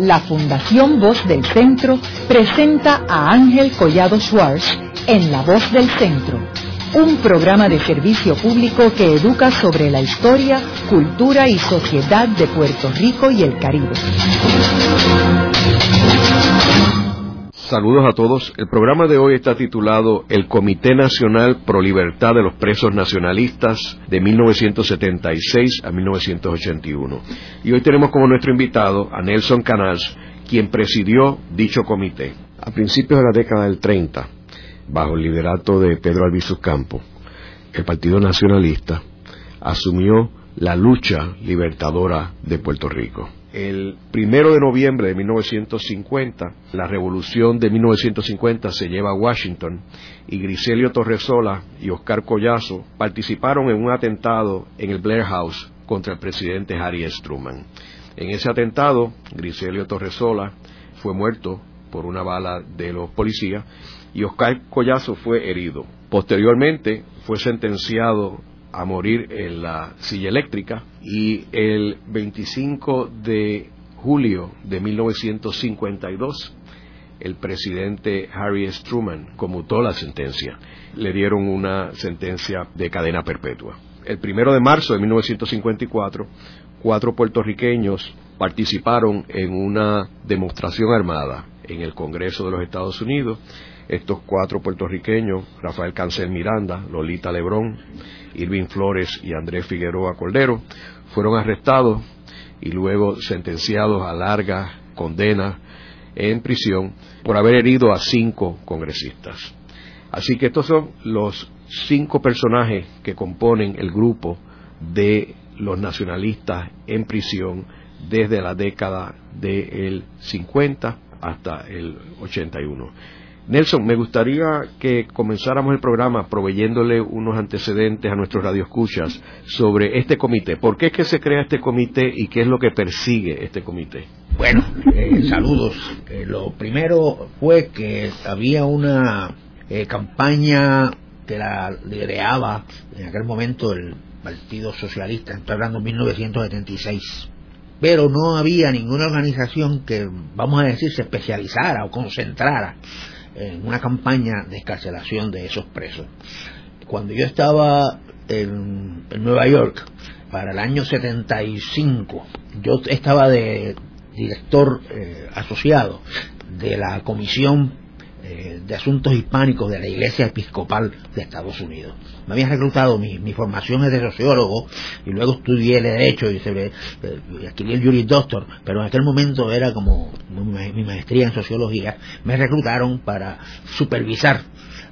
la Fundación Voz del Centro presenta a Ángel Collado Schwartz en La Voz del Centro, un programa de servicio público que educa sobre la historia, cultura y sociedad de Puerto Rico y el Caribe. Saludos a todos. El programa de hoy está titulado El Comité Nacional Pro Libertad de los Presos Nacionalistas de 1976 a 1981. Y hoy tenemos como nuestro invitado a Nelson Canals, quien presidió dicho comité. A principios de la década del 30, bajo el liderato de Pedro Albizu Campo, el Partido Nacionalista asumió la lucha libertadora de Puerto Rico. El primero de noviembre de 1950, la revolución de 1950 se lleva a Washington y Griselio Torresola y Oscar Collazo participaron en un atentado en el Blair House contra el presidente Harry S. Truman. En ese atentado, Griselio Torresola fue muerto por una bala de los policías y Oscar Collazo fue herido. Posteriormente fue sentenciado a morir en la silla eléctrica y el 25 de julio de 1952 el presidente Harry S. Truman conmutó la sentencia. Le dieron una sentencia de cadena perpetua. El primero de marzo de 1954, cuatro puertorriqueños participaron en una demostración armada en el Congreso de los Estados Unidos. Estos cuatro puertorriqueños, Rafael Cancel Miranda, Lolita Lebrón, Irving Flores y Andrés Figueroa Cordero, fueron arrestados y luego sentenciados a larga condena en prisión por haber herido a cinco congresistas. Así que estos son los cinco personajes que componen el grupo de los nacionalistas en prisión desde la década del 50 hasta el 81. Nelson, me gustaría que comenzáramos el programa proveyéndole unos antecedentes a nuestros radioescuchas sobre este comité. ¿Por qué es que se crea este comité y qué es lo que persigue este comité? Bueno, eh, saludos. Eh, lo primero fue que había una eh, campaña que la lideraba en aquel momento el Partido Socialista, estoy hablando de 1976 pero no había ninguna organización que, vamos a decir, se especializara o concentrara en una campaña de escarcelación de esos presos. Cuando yo estaba en, Nueva York, para el año 75, yo estaba de director eh, asociado de la Comisión eh, de Asuntos Hispánicos de la Iglesia Episcopal de Estados Unidos. Me habían reclutado, mi, formación es de sociólogo y luego estudié Derecho y, se, eh, adquirí el Juris Doctor, pero en aquel momento era como mi maestría en sociología. Me reclutaron para supervisar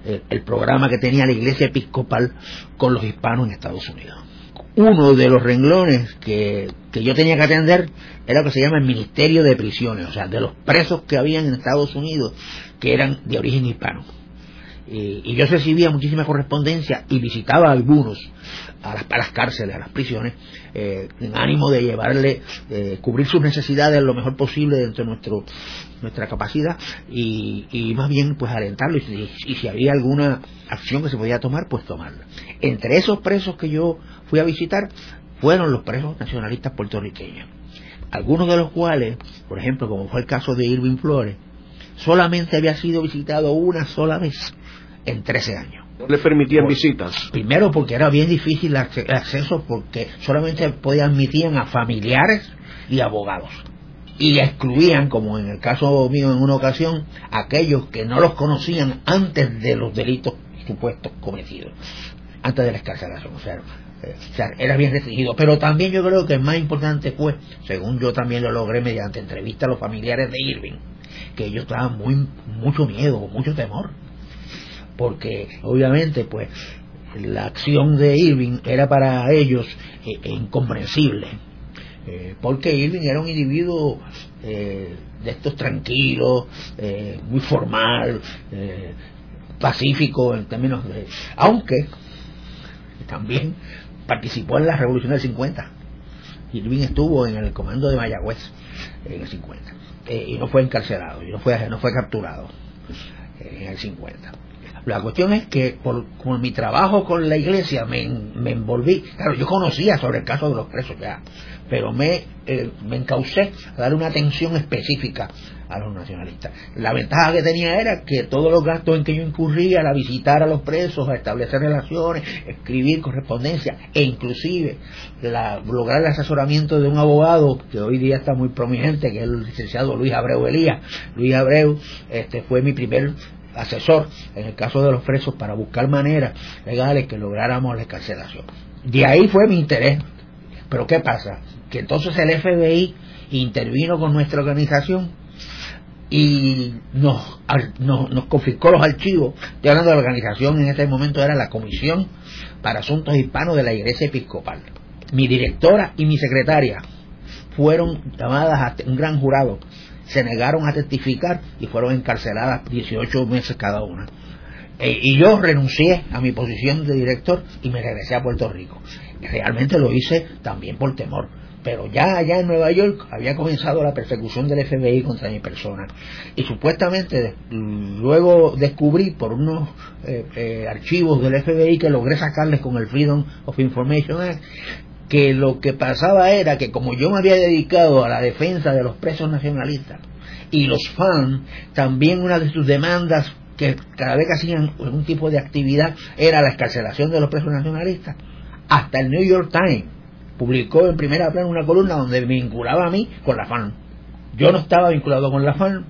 eh, el programa que tenía la Iglesia Episcopal con los hispanos en Estados Unidos uno de los renglones que, que, yo tenía que atender era lo que se llama el Ministerio de Prisiones, o sea, de los presos que habían en Estados Unidos que eran de origen hispano. Y, yo recibía muchísima correspondencia y visitaba a algunos a las, las cárceles, a las prisiones, eh, en ánimo de llevarle, eh, cubrir sus necesidades lo mejor posible dentro de nuestro, nuestra capacidad y, y más bien pues alentarlo y, y, si había alguna acción que se podía tomar, pues tomarla. Entre esos presos que yo fui a visitar fueron los presos nacionalistas puertorriqueños, algunos de los cuales, por ejemplo, como fue el caso de Irving Flores, solamente había sido visitado una sola vez en 13 años. ¿No le permitían visitas? Primero porque era bien difícil el acceso porque solamente podían admitían a familiares y abogados. Y excluían, como en el caso mío en una ocasión, aquellos que no los conocían antes de los delitos supuestos cometidos, antes de la escarcelación. O sea, eh, o sea, era bien restringido. Pero también yo creo que el más importante fue, según yo también lo logré mediante entrevista a los familiares de Irving, que ellos estaban muy mucho miedo, mucho temor, porque obviamente pues la acción de Irving era para ellos eh, eh, incomprensible, eh, porque Irving era un individuo de estos tranquilos, muy formal, pacífico en términos de... aunque también participó en la revolución del 50. Irving estuvo en el comando de Mayagüez en el 50 eh, y no fue encarcelado, y no fue, no fue capturado en el 50. La cuestión es que por, mi trabajo con la iglesia me, me, envolví. Claro, yo conocía sobre el caso de los presos ya, pero me, eh, me a dar una atención específica a los nacionalistas. La ventaja que tenía era que todos los gastos en que yo incurría, a visitar a los presos, a establecer relaciones, escribir correspondencia e inclusive la, lograr el asesoramiento de un abogado que hoy día está muy prominente, que es el licenciado Luis Abreu Elías. Luis Abreu este, fue mi primer asesor en el caso de los presos para buscar maneras legales que lográramos la escarcelación. De ahí fue mi interés. Pero ¿qué pasa? Que entonces el FBI intervino con nuestra organización y nos, nos, confiscó los archivos. Estoy hablando de la organización en ese momento era la Comisión para Asuntos Hispanos de la Iglesia Episcopal. Mi directora y mi secretaria fueron llamadas a un gran jurado, se negaron a testificar y fueron encarceladas 18 meses cada una. E, y yo renuncié a mi posición de director y me regresé a Puerto Rico. Realmente lo hice también por temor pero ya allá en Nueva York había comenzado la persecución del FBI contra mi persona. Y supuestamente luego descubrí por unos eh, eh, archivos del FBI que logré sacarles con el Freedom of Information Act que lo que pasaba era que como yo me había dedicado a la defensa de los presos nacionalistas y los fans, también una de sus demandas que cada vez que hacían algún tipo de actividad era la escarcelación de los presos nacionalistas, hasta el New York Times publicó en primera plana una columna donde vinculaba a mí con la FAN. Yo no estaba vinculado con la FAN,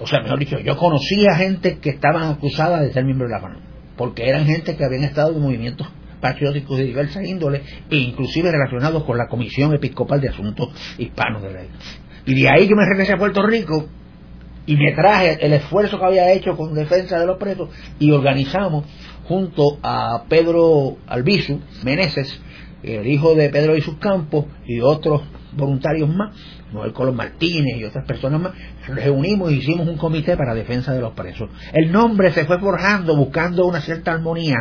o sea, mejor dicho, yo conocía gente que estaban acusadas de ser miembros de la FAN, porque eran gente que habían estado en movimientos patrióticos de diversas índoles e inclusive relacionados con la Comisión Episcopal de Asuntos Hispanos de la Y de ahí que me regresé a Puerto Rico y me traje el esfuerzo que había hecho con defensa de los presos y organizamos junto a Pedro Albizu Meneses el hijo de Pedro y sus campos y otros voluntarios más, Noel Colón Martínez y otras personas más, reunimos y hicimos un comité para defensa de los presos. El nombre se fue forjando buscando una cierta armonía,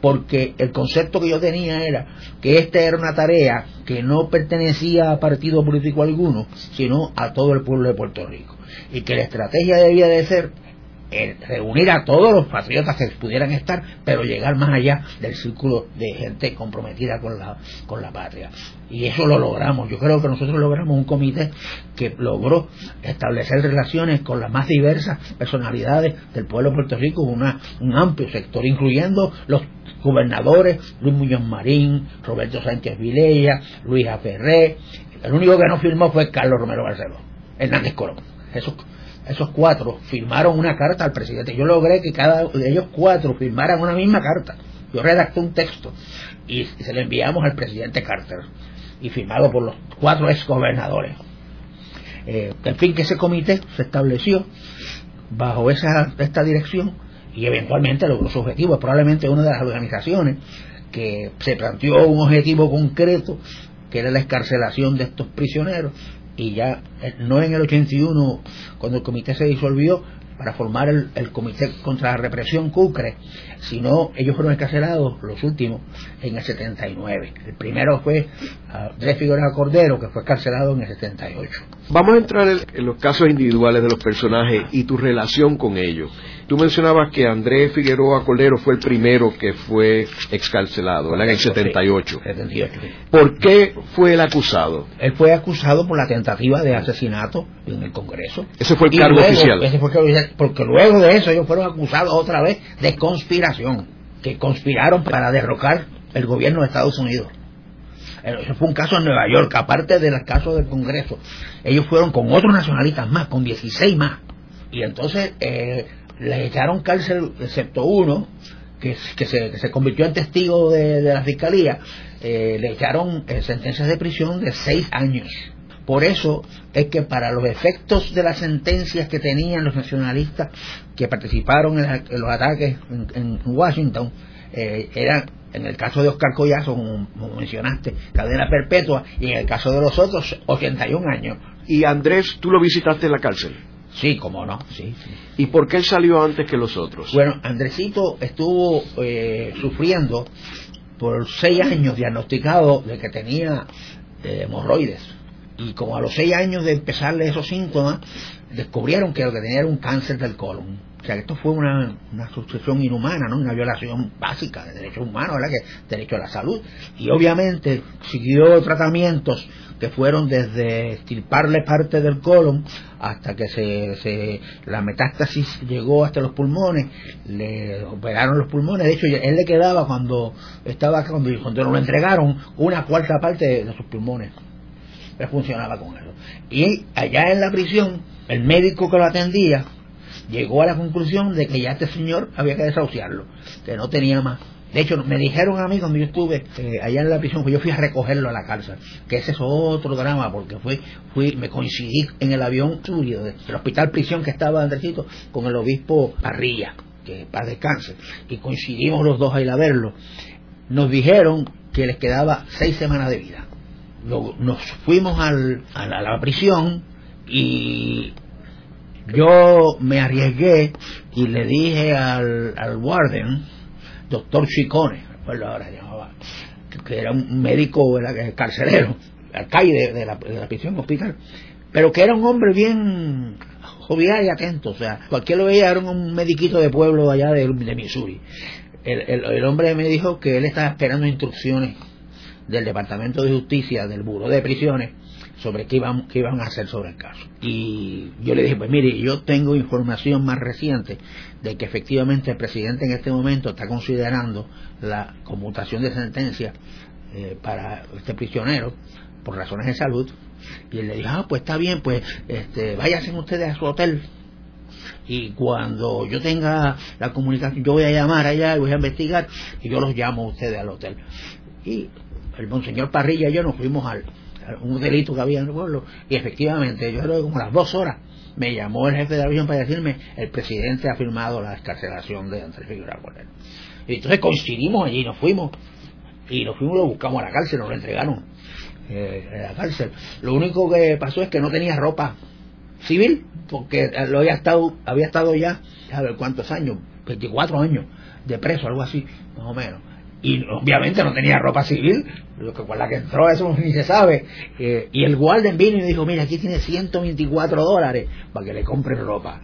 porque el concepto que yo tenía era que esta era una tarea que no pertenecía a partido político alguno, sino a todo el pueblo de Puerto Rico. Y que la estrategia debía de ser reunir a todos los patriotas que pudieran estar, pero llegar más allá del círculo de gente comprometida con la, con la patria. Y eso lo logramos. Yo creo que nosotros logramos un comité que logró establecer relaciones con las más diversas personalidades del pueblo de Puerto Rico, una, un amplio sector, incluyendo los gobernadores Luis Muñoz Marín, Roberto Sánchez Vilella, Luis Aferré. El único que no firmó fue Carlos Romero Barceló, Hernández Colón. Eso esos cuatro firmaron una carta al presidente. Yo logré que cada de ellos cuatro firmaran una misma carta. Yo redacté un texto y se lo enviamos al presidente Carter y firmado por los cuatro ex gobernadores. Eh, en fin, que ese comité se estableció bajo esa, esta dirección y eventualmente logró su objetivo. Es probablemente una de las organizaciones que se planteó un objetivo concreto que era la escarcelación de estos prisioneros y ya eh, no en el 81 cuando el comité se disolvió para formar el, comité contra la represión Cucre, sino ellos fueron encarcelados los últimos en el 79. El primero fue Andrés Figueroa Cordero, que fue encarcelado en el 78. Vamos a entrar en los casos individuales de los personajes y tu relación con ellos. Tú mencionabas que Andrés Figueroa Cordero fue el primero que fue excarcelado, En el 78. 78 ¿Por qué fue el acusado? Él fue acusado por la tentativa de asesinato en el Congreso. Ese fue el cargo oficial. Ese fue porque luego de eso ellos fueron acusados otra vez de conspiración, que conspiraron para derrocar el gobierno de Estados Unidos. Eso fue un caso en Nueva York, aparte del caso del Congreso. Ellos fueron con otros nacionalistas más, con 16 más. Y entonces eh, le echaron cárcel, excepto uno, que, que, se, convirtió en testigo de, la fiscalía, eh, le echaron eh, sentencias de prisión de seis años. Por eso es que para los efectos de las sentencias que tenían los nacionalistas que participaron en, los ataques en, Washington, eh, eran, en el caso de Oscar Collazo, como, mencionaste, cadena perpetua, y en el caso de los otros, 81 años. ¿Y Andrés, tú lo visitaste en la cárcel? Sí, cómo no, sí, ¿Y por qué él salió antes que los otros? Bueno, Andresito estuvo eh, sufriendo por seis años diagnosticado de que tenía eh, hemorroides y como a los seis años de empezarle esos síntomas, descubrieron que lo que tenía era un cáncer del colon. O sea, esto fue una, una sucesión inhumana, ¿no? Una violación básica de derechos humanos, ¿verdad? Que derecho a la salud. Y obviamente siguió tratamientos que fueron desde estirparle parte del colon hasta que se, la metástasis llegó hasta los pulmones, le operaron los pulmones, de hecho él le quedaba cuando estaba cuando, cuando lo entregaron una cuarta parte de, sus pulmones. Él funcionaba con eso. Y allá en la prisión, el médico que lo atendía llegó a la conclusión de que ya este señor había que desahuciarlo, que no tenía más. De hecho, me dijeron a mí cuando yo estuve eh, allá en la prisión, pues yo fui a recogerlo a la cárcel, que ese es otro drama, porque fui, fui me coincidí en el avión suyo del hospital prisión que estaba Andresito con el obispo Parrilla, que para descanse, y coincidimos los dos a ir a verlo. Nos dijeron que les quedaba seis semanas de vida. nos fuimos al, a, la, prisión y yo me arriesgué y le dije al, al warden, doctor Chicone, ahora llamaba, que era un médico carcelero, alcaide de la, de prisión hospital, pero que era un hombre bien jovial y atento, o sea, cualquiera lo veía, era un mediquito de pueblo allá de, Missouri. El, el, hombre me dijo que él estaba esperando instrucciones del Departamento de Justicia, del Buró de Prisiones, sobre qué iban, qué iban a hacer sobre el caso. Y yo le dije, pues mire, yo tengo información más reciente de que efectivamente el presidente en este momento está considerando la conmutación de sentencia eh, para este prisionero por razones de salud. Y él le dijo, ah, pues está bien, pues este, váyanse ustedes a su hotel. Y cuando yo tenga la comunicación, yo voy a llamar allá y voy a investigar y yo los llamo a ustedes al hotel. Y el monseñor Parrilla y yo nos fuimos al, un delito que había en el pueblo, y efectivamente, yo creo que como las dos horas me llamó el jefe de la región para decirme el presidente ha firmado la escarcelación de Andrés Figueroa Cordero. Y entonces coincidimos allí, nos fuimos, y nos fuimos, lo buscamos a la cárcel, nos lo entregaron eh, a la cárcel. Lo único que pasó es que no tenía ropa civil, porque lo había estado, había estado ya, a ver cuántos años, 24 años de preso, algo así, más o menos y obviamente no tenía ropa civil, lo que con la que entró eso ni se sabe. Eh, y el guarden vino y dijo, mira, aquí tiene 124 dólares para que le compren ropa.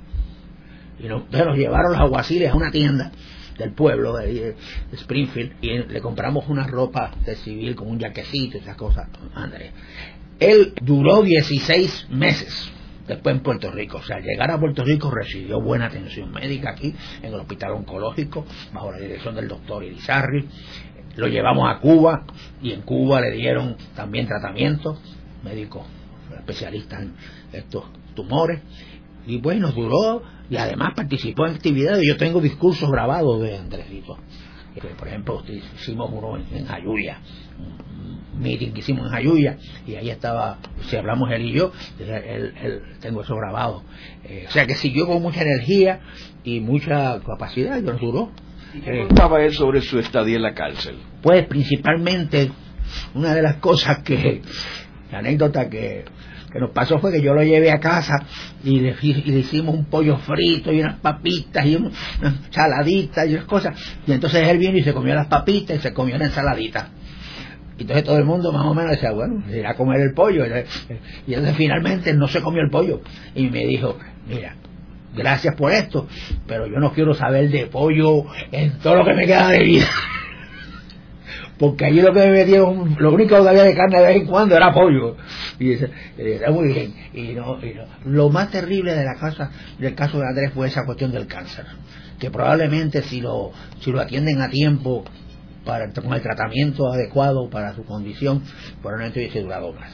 Y nos, nos llevaron los aguaciles a una tienda del pueblo de, Springfield y le compramos una ropa de civil con un jaquecito y esas cosas, Andrés. Él duró 16 meses después en Puerto Rico. O sea, llegar a Puerto Rico recibió buena atención médica aquí, en el hospital oncológico, bajo la dirección del doctor Irizarri. Lo llevamos a Cuba y en Cuba le dieron también tratamiento, médico especialista en estos tumores. Y bueno, duró y además participó en actividades. Yo tengo discursos grabados de Andresito. Por ejemplo, hicimos uno en Ayuya, meeting que hicimos en Ayuya y ahí estaba, si hablamos él y yo, él, tengo eso grabado. Eh, o sea que siguió con mucha energía y mucha capacidad y duró. ¿Y qué contaba él sobre su estadía en la cárcel? Pues principalmente una de las cosas que, la anécdota que, que nos pasó fue que yo lo llevé a casa y le, y le hicimos un pollo frito y unas papitas y unas saladitas y unas cosas. Y entonces él vino y se comió las papitas y se comió la ensaladita. Y entonces todo el mundo más o menos decía, bueno, irá a comer el pollo. Y entonces finalmente no se comió el pollo. Y me dijo, mira, gracias por esto, pero yo no quiero saber de pollo en todo lo que me queda de vida. Porque allí lo que me metieron, lo único que había de carne de vez en cuando era pollo. Y dice, muy bien. Y no, Lo más terrible de la casa, del caso de Andrés fue esa cuestión del cáncer. Que probablemente si lo, si lo atienden a tiempo, para, con el tratamiento adecuado para su condición, probablemente hubiese durado más.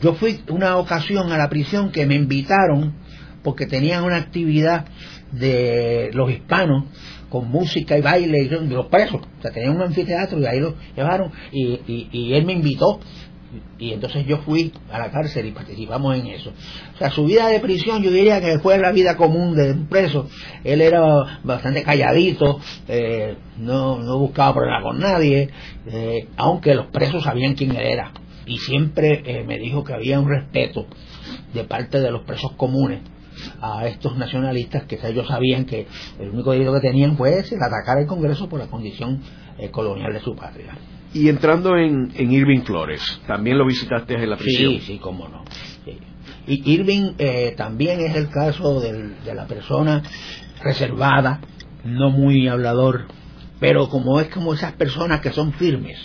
Yo fui una ocasión a la prisión que me invitaron porque tenían una actividad de los hispanos con música y baile de los presos, o sea, tenían un anfiteatro y ahí lo llevaron y, y él me invitó y entonces yo fui a la cárcel y participamos en eso. O sea, su vida de prisión yo diría que fue la vida común de un preso. Él era bastante calladito, eh, no, no buscaba problemas con nadie, eh, aunque los presos sabían quién él era. Y siempre eh, me dijo que había un respeto de parte de los presos comunes a estos nacionalistas que ellos sabían que el único delito que tenían fue ese, atacar el Congreso por la condición colonial de su patria. Y entrando en, Irving Flores, ¿también lo visitaste en la prisión? Sí, sí, cómo no. Y Irving eh, también es el caso de la persona reservada, no muy hablador, pero como es como esas personas que son firmes,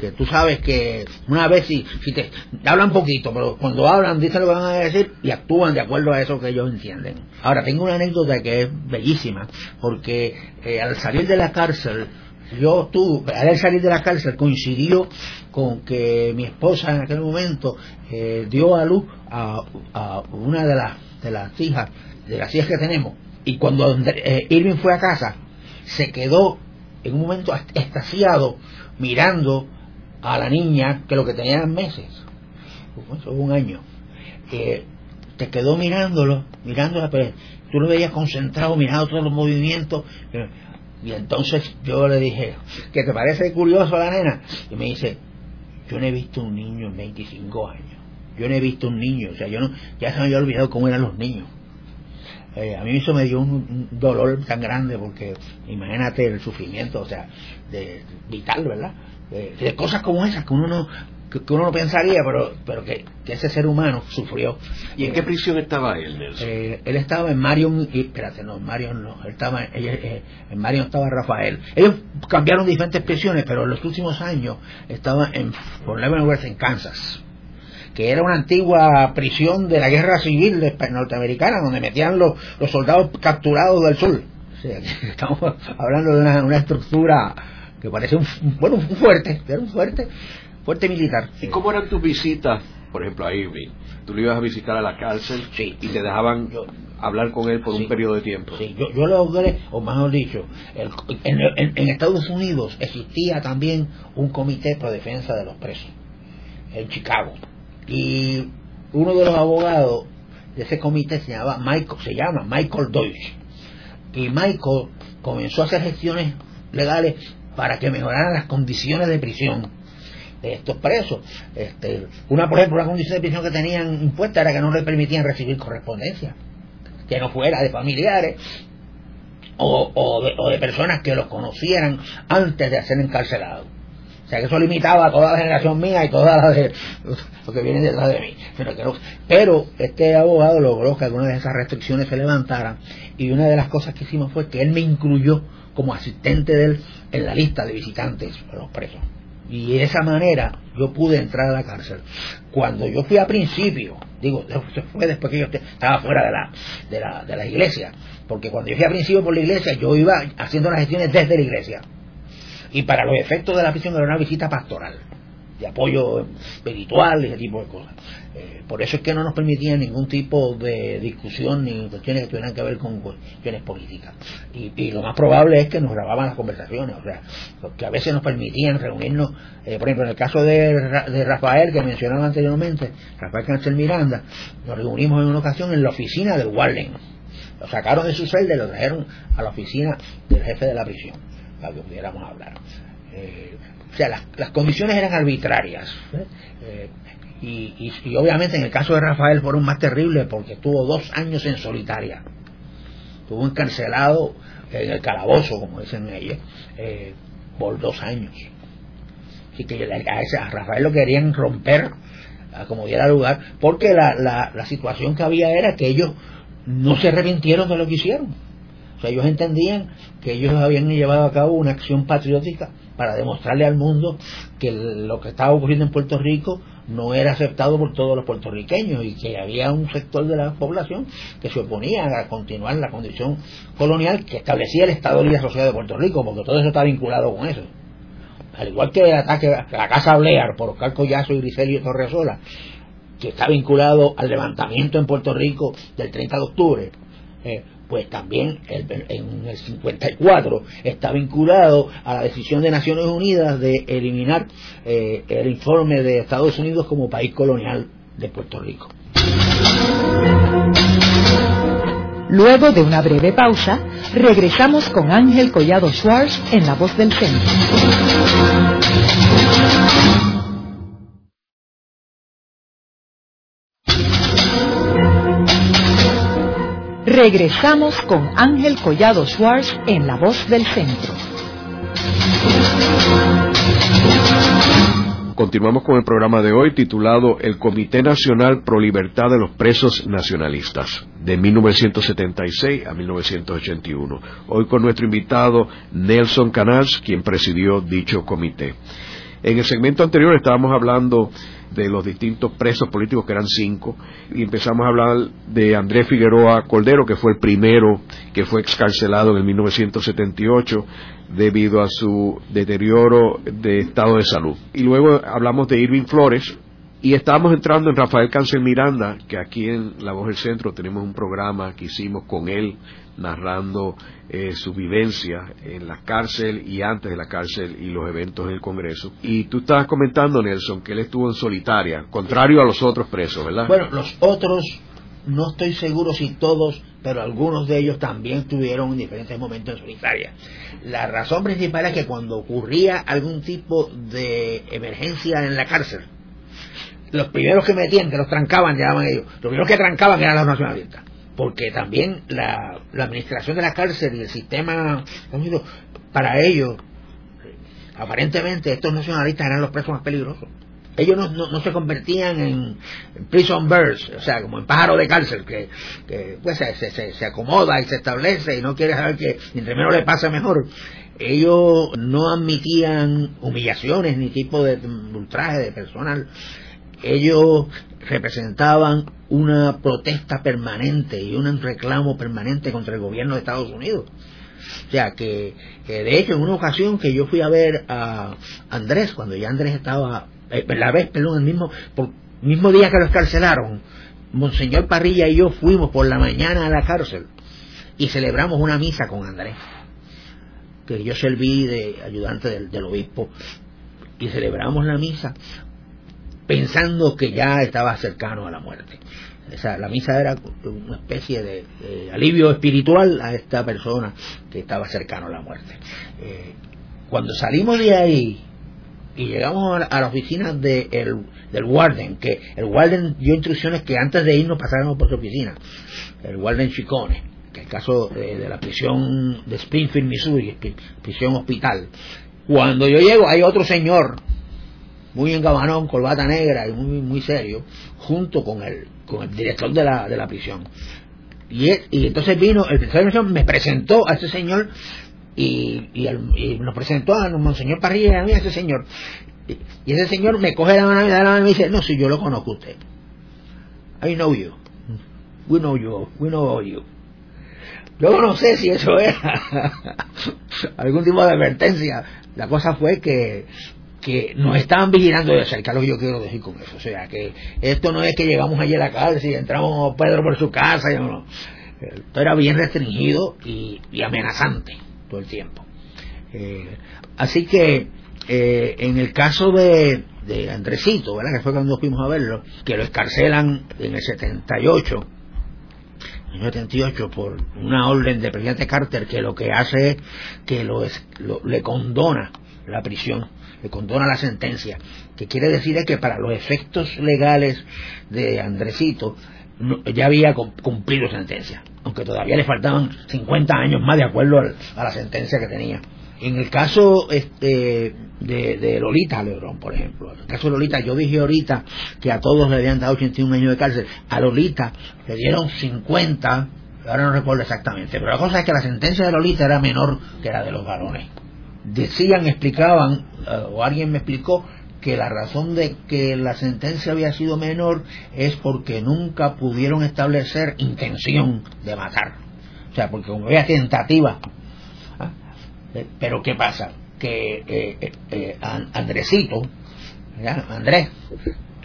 que tú sabes que una vez si, si te hablan poquito, pero cuando hablan dicen lo que van a decir y actúan de acuerdo a eso que ellos entienden. Ahora, tengo una anécdota que es bellísima, porque eh, al salir de la cárcel, yo tuve, al salir de la cárcel coincidió con que mi esposa en aquel momento eh, dio a luz a, una de las, de las hijas, de las hijas que tenemos, y cuando eh, Irving fue a casa, se quedó en un momento extasiado mirando a la niña que lo que tenía eran meses, un año. Eh, te quedó mirándolo, mirándola, pero tú lo veías concentrado, mirando todos los movimientos. Y entonces yo le dije, ¿qué te parece curioso la nena? Y me dice, yo no he visto un niño en 25 años. Yo no he visto un niño, o sea, yo no, ya se me había olvidado cómo eran los niños. Eh, a mí eso me dio un, dolor tan grande porque imagínate el sufrimiento, o sea, de, vital, ¿verdad? De, cosas como esas que uno no que, uno no pensaría, pero pero que, ese ser humano sufrió. ¿Y en qué prisión estaba él, Nelson? Eh, él estaba en Marion, y, espérate, no, Marion no, él estaba, eh, en Marion estaba Rafael. Ellos cambiaron diferentes prisiones, pero en los últimos años estaba en por Leavenworth, en Kansas que era una antigua prisión de la guerra civil norteamericana, donde metían los, los soldados capturados del sur. estamos hablando de una, estructura que parece un, bueno, un fuerte, era un fuerte, fuerte militar. ¿Y cómo eran tus visitas, por ejemplo, a Irving? Tú lo ibas a visitar a la cárcel sí. y te dejaban hablar con él por un periodo de tiempo. Sí, yo, yo logré, o mejor dicho, en, en Estados Unidos existía también un comité por defensa de los presos, en Chicago y uno de los abogados de ese comité se llama Michael, se llama Michael Deutsch y Michael comenzó a hacer gestiones legales para que mejoraran las condiciones de prisión estos presos. Este, una, por ejemplo, una condición de prisión que tenían impuesta era que no le permitían recibir correspondencia, que no fuera de familiares o, o, de, personas que los conocieran antes de ser encarcelados. O sea que eso limitaba a toda la generación mía y toda la de lo que viene detrás de mí. Pero, este abogado logró que algunas de esas restricciones se levantaran y una de las cosas que hicimos fue que él me incluyó como asistente de él en la lista de visitantes a los presos. Y de esa manera yo pude entrar a la cárcel. Cuando yo fui a principio, digo, fue después que yo estaba fuera de la, de la, de la iglesia, porque cuando yo fui a principio por la iglesia, yo iba haciendo las gestiones desde la iglesia. Y para los efectos de la prisión era una visita pastoral de apoyo espiritual y ese tipo de cosas. Eh, por eso es que no nos permitían ningún tipo de discusión ni cuestiones que tuvieran que ver con cuestiones políticas. Y, lo más probable es que nos grababan las conversaciones, o sea, que a veces nos permitían reunirnos, eh, por ejemplo, en el caso de, de Rafael, que mencionaba anteriormente, Rafael Cancel Miranda, nos reunimos en una ocasión en la oficina del Warden. Lo sacaron de su celda y lo trajeron a la oficina del jefe de la prisión para que pudiéramos hablar. Eh, o sea, las, condiciones eran arbitrarias. ¿eh? Eh, y, y, obviamente en el caso de Rafael fueron más terribles porque estuvo dos años en solitaria. Estuvo encarcelado en el calabozo, como dicen ellos, por dos años. Así que a, Rafael lo querían romper como diera lugar, porque la, la, la situación que había era que ellos no se arrepintieron de lo que hicieron ellos entendían que ellos habían llevado a cabo una acción patriótica para demostrarle al mundo que lo que estaba ocurriendo en Puerto Rico no era aceptado por todos los puertorriqueños y que había un sector de la población que se oponía a continuar la condición colonial que establecía el Estado Libre Asociado de Puerto Rico, porque todo eso está vinculado con eso. Al igual que el ataque a la Casa Blear por Oscar Collazo y Griselio Torresola, que está vinculado al levantamiento en Puerto Rico del 30 de octubre, eh, pues también en el 54 está vinculado a la decisión de Naciones Unidas de eliminar eh, el informe de Estados Unidos como país colonial de Puerto Rico. Luego de una breve pausa, regresamos con Ángel Collado Schwartz en La Voz del Centro. Regresamos con Ángel Collado Schwartz en La Voz del Centro. Continuamos con el programa de hoy titulado El Comité Nacional Pro Libertad de los Presos Nacionalistas, de 1976 a 1981. Hoy con nuestro invitado Nelson Canals, quien presidió dicho comité. En el segmento anterior estábamos hablando de los distintos presos políticos, que eran cinco, y empezamos a hablar de Andrés Figueroa Coldero, que fue el primero que fue excarcelado en 1978 debido a su deterioro de estado de salud. Y luego hablamos de Irving Flores, y estábamos entrando en Rafael Cancel Miranda, que aquí en La Voz del Centro tenemos un programa que hicimos con él narrando eh, su vivencia en la cárcel y antes de la cárcel y los eventos en el Congreso. Y tú estabas comentando, Nelson, que él estuvo en solitaria, contrario a los otros presos, ¿verdad? Bueno, los otros, no estoy seguro si todos, pero algunos de ellos también estuvieron en diferentes momentos en solitaria. La razón principal es que cuando ocurría algún tipo de emergencia en la cárcel, los primeros que metían, que los trancaban, llamaban ellos, los primeros que trancaban eran los nacionalistas porque también la, administración de la cárcel y el sistema, para ellos, aparentemente estos nacionalistas eran los presos más peligrosos. Ellos no, se convertían en, prison birds, o sea, como en pájaro de cárcel, que, pues se, se, acomoda y se establece y no quiere saber que entre menos le pasa mejor. Ellos no admitían humillaciones ni tipo de ultraje de personal. Ellos representaban una protesta permanente y un reclamo permanente contra el gobierno de Estados Unidos. O sea, que, de hecho en una ocasión que yo fui a ver a Andrés, cuando ya Andrés estaba, eh, la vez, perdón, el mismo, por, mismo día que lo escarcelaron, Monseñor Parrilla y yo fuimos por la mañana a la cárcel y celebramos una misa con Andrés, que yo serví de ayudante del obispo, y celebramos la misa pensando que ya estaba cercano a la muerte. La misa era una especie de, alivio espiritual a esta persona que estaba cercano a la muerte. Eh, cuando salimos de ahí y llegamos a, la oficina de del Warden, que el Warden dio instrucciones que antes de irnos pasáramos por su oficina, el Warden Chicone, que es el caso de, la prisión de Springfield, Missouri, prisión hospital. Cuando yo llego hay otro señor muy engabanón, corbata negra y muy, muy serio, junto con el, con el director de la, de la prisión. Y, y entonces vino, el director de la prisión me presentó a ese señor y, y, nos presentó a Monseñor Parrilla y a mí a ese señor. Y, ese señor me coge la mano, la mano y me dice, no, si yo lo conozco usted. I know you. We know you. We know you. Yo no sé si eso era algún tipo de advertencia. La cosa fue que que nos estaban vigilando de cerca, lo que yo quiero decir con eso. O sea, que esto no es que llegamos allí a la cárcel y entramos Pedro por su casa, y no, Esto era bien restringido y, amenazante todo el tiempo. Eh, así que eh, en el caso de, de Andresito, ¿verdad? que fue cuando fuimos a verlo, que lo escarcelan en el 78, en el 78 por una orden del presidente Carter que lo que hace es que lo, lo le condona la prisión le condona la sentencia, que quiere decir que para los efectos legales de Andresito ya había cumplido sentencia, aunque todavía le faltaban 50 años más de acuerdo a la sentencia que tenía. En el caso este, de, Lolita Lebrón, por ejemplo, en el caso de Lolita, yo dije ahorita que a todos le habían dado 81 años de cárcel, a Lolita le dieron 50, ahora no recuerdo exactamente, pero la cosa es que la sentencia de Lolita era menor que la de los varones decían, explicaban, eh, o alguien me explicó, que la razón de que la sentencia había sido menor es porque nunca pudieron establecer intención de matar. O sea, porque como había tentativa. ¿ah? Eh, pero ¿qué pasa? Que eh, eh Andresito, Andrés,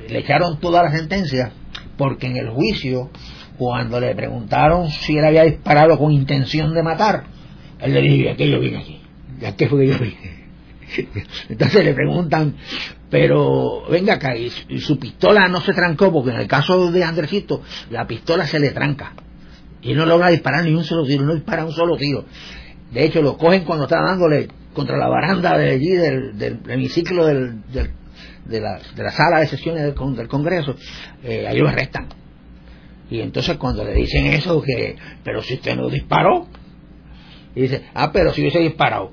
le echaron toda la sentencia porque en el juicio, cuando le preguntaron si él había disparado con intención de matar, él le dijo, que yo vine aquí ya que fue yo Entonces le preguntan, pero venga acá, y, su pistola no se trancó, porque en el caso de Andresito, la pistola se le tranca. Y no logra disparar ni un solo tiro, no dispara un solo tiro. De hecho, lo cogen cuando está dándole contra la baranda de allí del, del hemiciclo del, de, la, de, la, sala de sesiones del, del Congreso, eh, ahí lo arrestan. Y entonces cuando le dicen eso, que, pero si usted no disparó, y dice, ah, pero si hubiese disparado,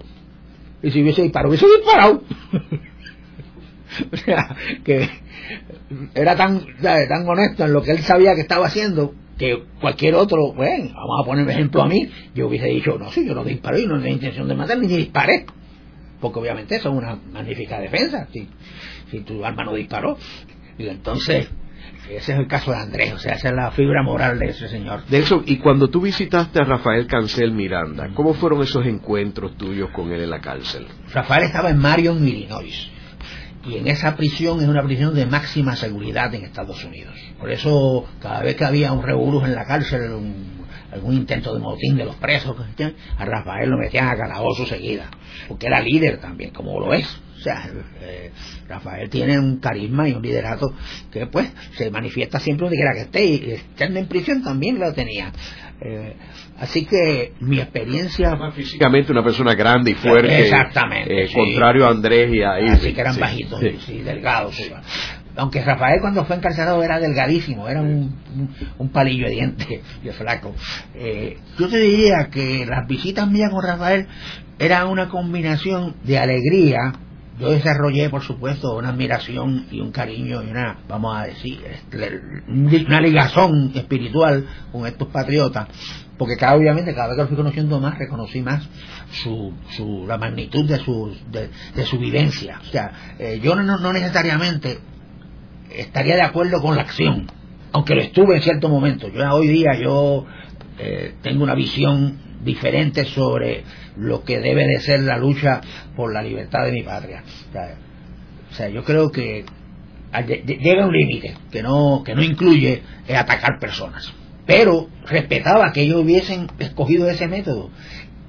Y si hubiese disparado, hubiese disparado. o sea, que era tan, tan honesto en lo que él sabía que estaba haciendo que cualquier otro, bueno, vamos a poner ejemplo a mí, yo hubiese dicho, no, si yo no disparé, y no tenía intención de matar, ni disparé. Porque obviamente eso es una magnífica defensa, si, si tu arma no disparó. Y entonces, ese es el caso de Andrés, o sea, esa es la fibra moral de ese señor. De eso, y cuando tú visitaste a Rafael Cancel Miranda, ¿cómo fueron esos encuentros tuyos con él en la cárcel? Rafael estaba en Marion, Illinois y en esa prisión es una prisión de máxima seguridad en Estados Unidos. Por eso cada vez que había un revoluz en la cárcel, algún intento de motín de los presos, a Rafael lo metían a calabozo seguida, porque era líder también, como lo es. O sea, eh, Rafael tiene un carisma y un liderato que pues se manifiesta siempre donde quiera que esté y estando en prisión también lo tenía. Eh, así que mi experiencia... físicamente una persona grande y fuerte. Exactamente. Eh, contrario a Andrés y a Así que eran bajitos, y delgados. Aunque Rafael cuando fue encarcelado era delgadísimo, era un, un, palillo de diente y flaco. Yo te diría que las visitas mías con Rafael eran una combinación de alegría, yo desarrollé, por supuesto, una admiración y un cariño y una, vamos a decir, este, una ligazón espiritual con estos patriotas, porque cada, obviamente cada vez que los fui conociendo más, reconocí más su, su, la magnitud de su, de, su vivencia. O sea, eh, yo no, no necesariamente estaría de acuerdo con la acción, aunque lo estuve en cierto momento. Yo hoy día yo eh, tengo una visión diferente sobre lo que debe de ser la lucha por la libertad de mi patria. O sea, yo creo que llega un límite que no, que no incluye atacar personas. Pero respetaba que ellos hubiesen escogido ese método.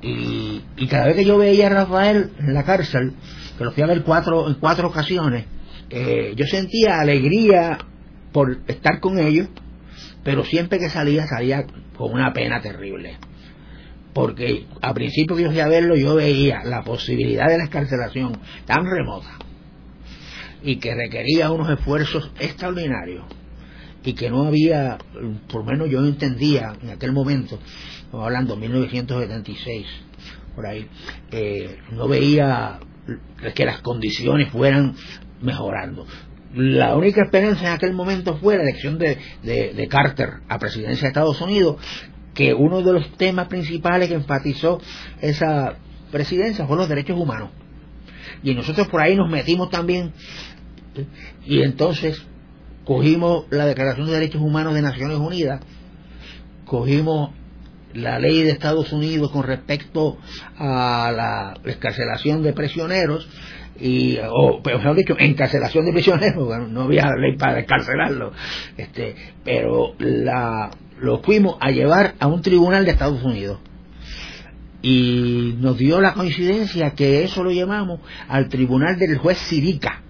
Y, cada vez que yo veía a Rafael en la cárcel, que lo fui a ver cuatro, en cuatro ocasiones, eh, yo sentía alegría por estar con ellos, pero siempre que salía, salía con una pena terrible porque a principio que yo fui a verlo yo veía la posibilidad de la escarcelación tan remota y que requería unos esfuerzos extraordinarios y que no había, por lo menos yo entendía en aquel momento, hablando de 1976, por ahí, eh, no veía que las condiciones fueran mejorando. La única esperanza en aquel momento fue la elección de, de Carter a presidencia de Estados Unidos que uno de los temas principales que enfatizó esa presidencia fue los derechos humanos. Y nosotros por ahí nos metimos también y entonces cogimos la Declaración de Derechos Humanos de Naciones Unidas, cogimos la ley de Estados Unidos con respecto a la escarcelación de prisioneros y o mejor dicho encarcelación de prisioneros no había ley para encarcelarlo este pero la lo fuimos a llevar a un tribunal de Estados Unidos. Y nos dio la coincidencia que eso lo llamamos al tribunal del juez Sirica.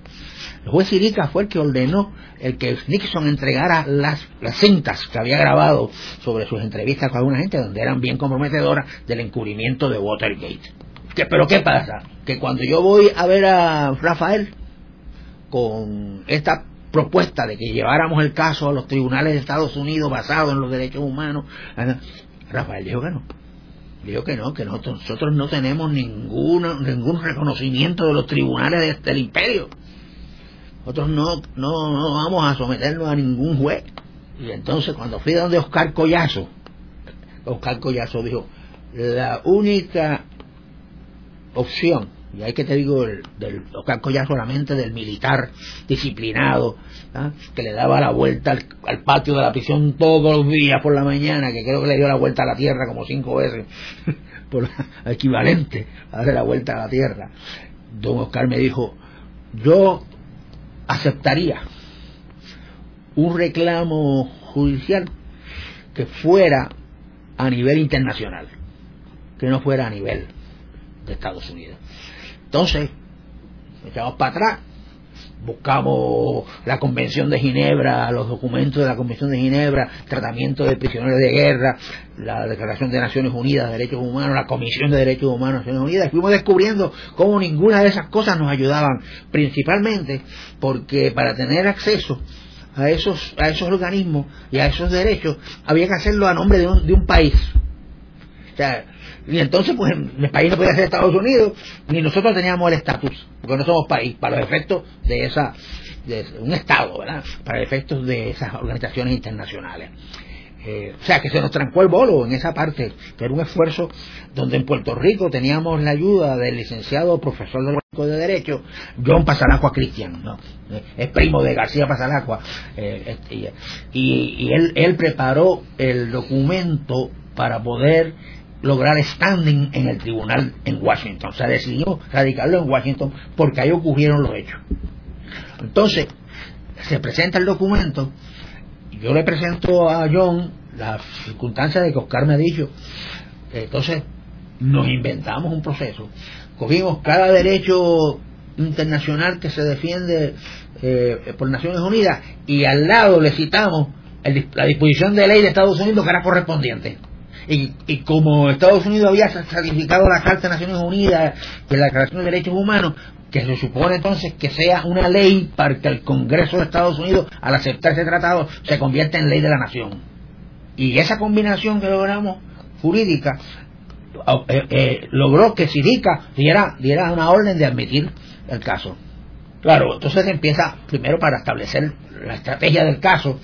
El juez Sirica fue el que ordenó el que Nixon entregara las, las cintas que había grabado sobre sus entrevistas con alguna gente donde eran bien comprometedoras del encubrimiento de Watergate. ¿Qué, pero ¿qué pasa? Que cuando yo voy a ver a Rafael con esta propuesta de que lleváramos el caso a los tribunales de Estados Unidos basado en los derechos humanos, Rafael dijo que no. Dijo que no, que nosotros no tenemos ningún, ningún reconocimiento de los tribunales del imperio. Nosotros no, no, no vamos a someternos a ningún juez. Y entonces cuando fui donde Oscar Collazo, Oscar Collazo dijo, la única opción y hay que te digo del, del ya solamente del militar disciplinado ¿ah? que le daba la vuelta al, patio de la prisión todos los días por la mañana que creo que le dio la vuelta a la tierra como cinco veces por equivalente a darle la vuelta a la tierra don Oscar me dijo yo aceptaría un reclamo judicial que fuera a nivel internacional que no fuera a nivel de Estados Unidos entonces, echamos para atrás, buscamos la Convención de Ginebra, los documentos de la Convención de Ginebra, tratamiento de prisioneros de guerra, la Declaración de Naciones Unidas de Derechos Humanos, la Comisión de Derechos Humanos de Naciones Unidas, y fuimos descubriendo cómo ninguna de esas cosas nos ayudaban, principalmente porque para tener acceso a esos, a esos organismos y a esos derechos había que hacerlo a nombre de un, de un país y entonces, pues, el país no podía ser Estados Unidos, ni nosotros teníamos el estatus, porque no somos país, para los efectos de esa, de un Estado, ¿verdad? Para los efectos de esas organizaciones internacionales. Eh, o sea, que se nos trancó el bolo en esa parte, que era un esfuerzo donde en Puerto Rico teníamos la ayuda del licenciado profesor del de Derecho, John Pasalacua Cristian, ¿no? Eh, es primo de García Pasalacua, eh, este, y, él, él preparó el documento para poder lograr standing en el tribunal en Washington. O sea, decidió radicarlo en Washington porque ahí ocurrieron los hechos. Entonces, se presenta el documento yo le presento a John la circunstancia de que Oscar me ha dicho, entonces nos inventamos un proceso, cogimos cada derecho internacional que se defiende eh, por Naciones Unidas y al lado le citamos la disposición de ley de Estados Unidos que era correspondiente. Y, y, como Estados Unidos había certificado la Carta de Naciones Unidas de la Declaración de Derechos Humanos, que se supone entonces que sea una ley para que el Congreso de Estados Unidos, al aceptar ese tratado, se convierta en ley de la nación. Y esa combinación que logramos jurídica eh, eh, logró que Sirica diera, diera una orden de admitir el caso. Claro, entonces empieza primero para establecer la estrategia del caso,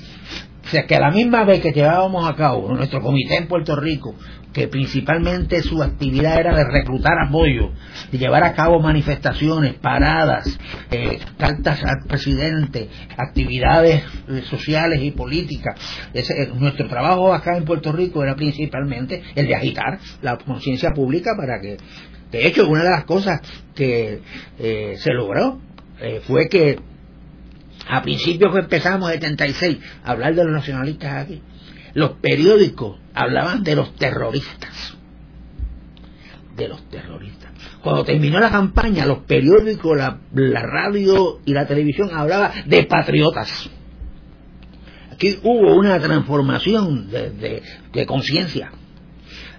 o sea, que a la misma vez que llevábamos a cabo nuestro comité en Puerto Rico, que principalmente su actividad era de reclutar apoyo, de llevar a cabo manifestaciones, paradas, eh, cartas al presidente, actividades eh, sociales y políticas. Eh, nuestro trabajo acá en Puerto Rico era principalmente el de agitar la conciencia pública para que, de hecho, una de las cosas que se logró fue que a principios que empezamos en 76 a hablar de los nacionalistas aquí, los periódicos hablaban de los terroristas. De los terroristas. Cuando terminó la campaña, los periódicos, la, radio y la televisión hablaban de patriotas. Aquí hubo una transformación de, conciencia.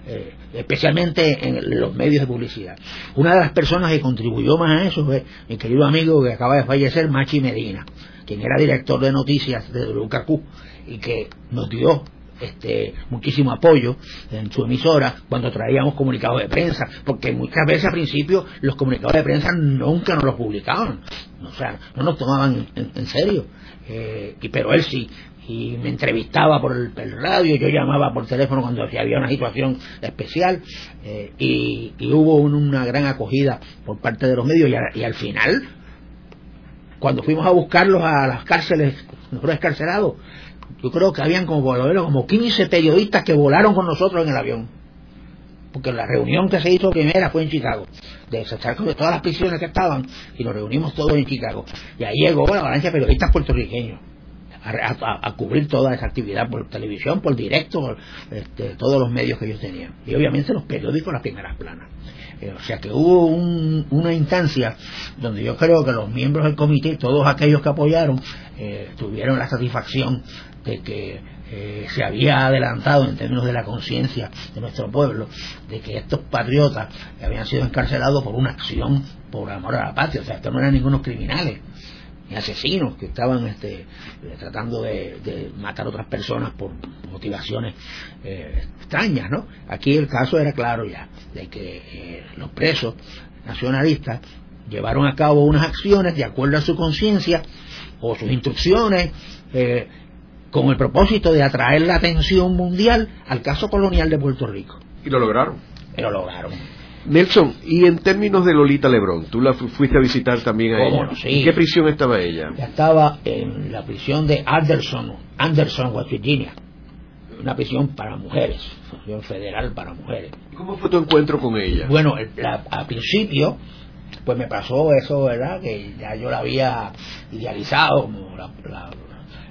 Eh, especialmente en los medios de publicidad. Una de las personas que contribuyó más a eso fue mi querido amigo que acaba de fallecer, Machi Medina, quien era director de noticias de WKQ y que nos dio este, muchísimo apoyo en su emisora cuando traíamos comunicados de prensa, porque muchas veces al principio los comunicados de prensa nunca nos los publicaban, o sea, no nos tomaban en, serio, eh, y, pero él sí, y me entrevistaba por el, radio, yo llamaba por teléfono cuando había una situación especial, eh, y, hubo una gran acogida por parte de los medios, y, al final, cuando fuimos a buscarlos a las cárceles, nosotros escarcelados, yo creo que habían como, como 15 periodistas que volaron con nosotros en el avión. Porque la reunión que se hizo primera fue en Chicago, de, de todas las prisiones que estaban, y nos reunimos todos en Chicago. Y ahí llegó la avalancha de periodistas puertorriqueños. A, cubrir toda esa actividad por televisión, por directo, por este, todos los medios que ellos tenían. Y obviamente los periódicos las primeras planas. Eh, o sea que hubo una instancia donde yo creo que los miembros del comité, todos aquellos que apoyaron, eh, tuvieron la satisfacción de que eh, se había adelantado en términos de la conciencia de nuestro pueblo, de que estos patriotas habían sido encarcelados por una acción por amor a la patria, o sea, que no eran ningunos criminales asesinos que estaban este, eh, tratando de, matar a otras personas por motivaciones eh, extrañas, ¿no? Aquí el caso era claro ya, de que los presos nacionalistas llevaron a cabo unas acciones de acuerdo a su conciencia o sus instrucciones eh, con el propósito de atraer la atención mundial al caso colonial de Puerto Rico. Y lo lograron. Y lo lograron. Nelson, y en términos de Lolita Lebrón, tú la fuiste a visitar también a ella. ¿En qué prisión estaba ella? estaba en la prisión de Anderson, Anderson, West Virginia. Una prisión para mujeres, prisión federal para mujeres. ¿Cómo fue tu encuentro con ella? Bueno, al principio, pues me pasó eso, ¿verdad? Que ya yo la había idealizado como la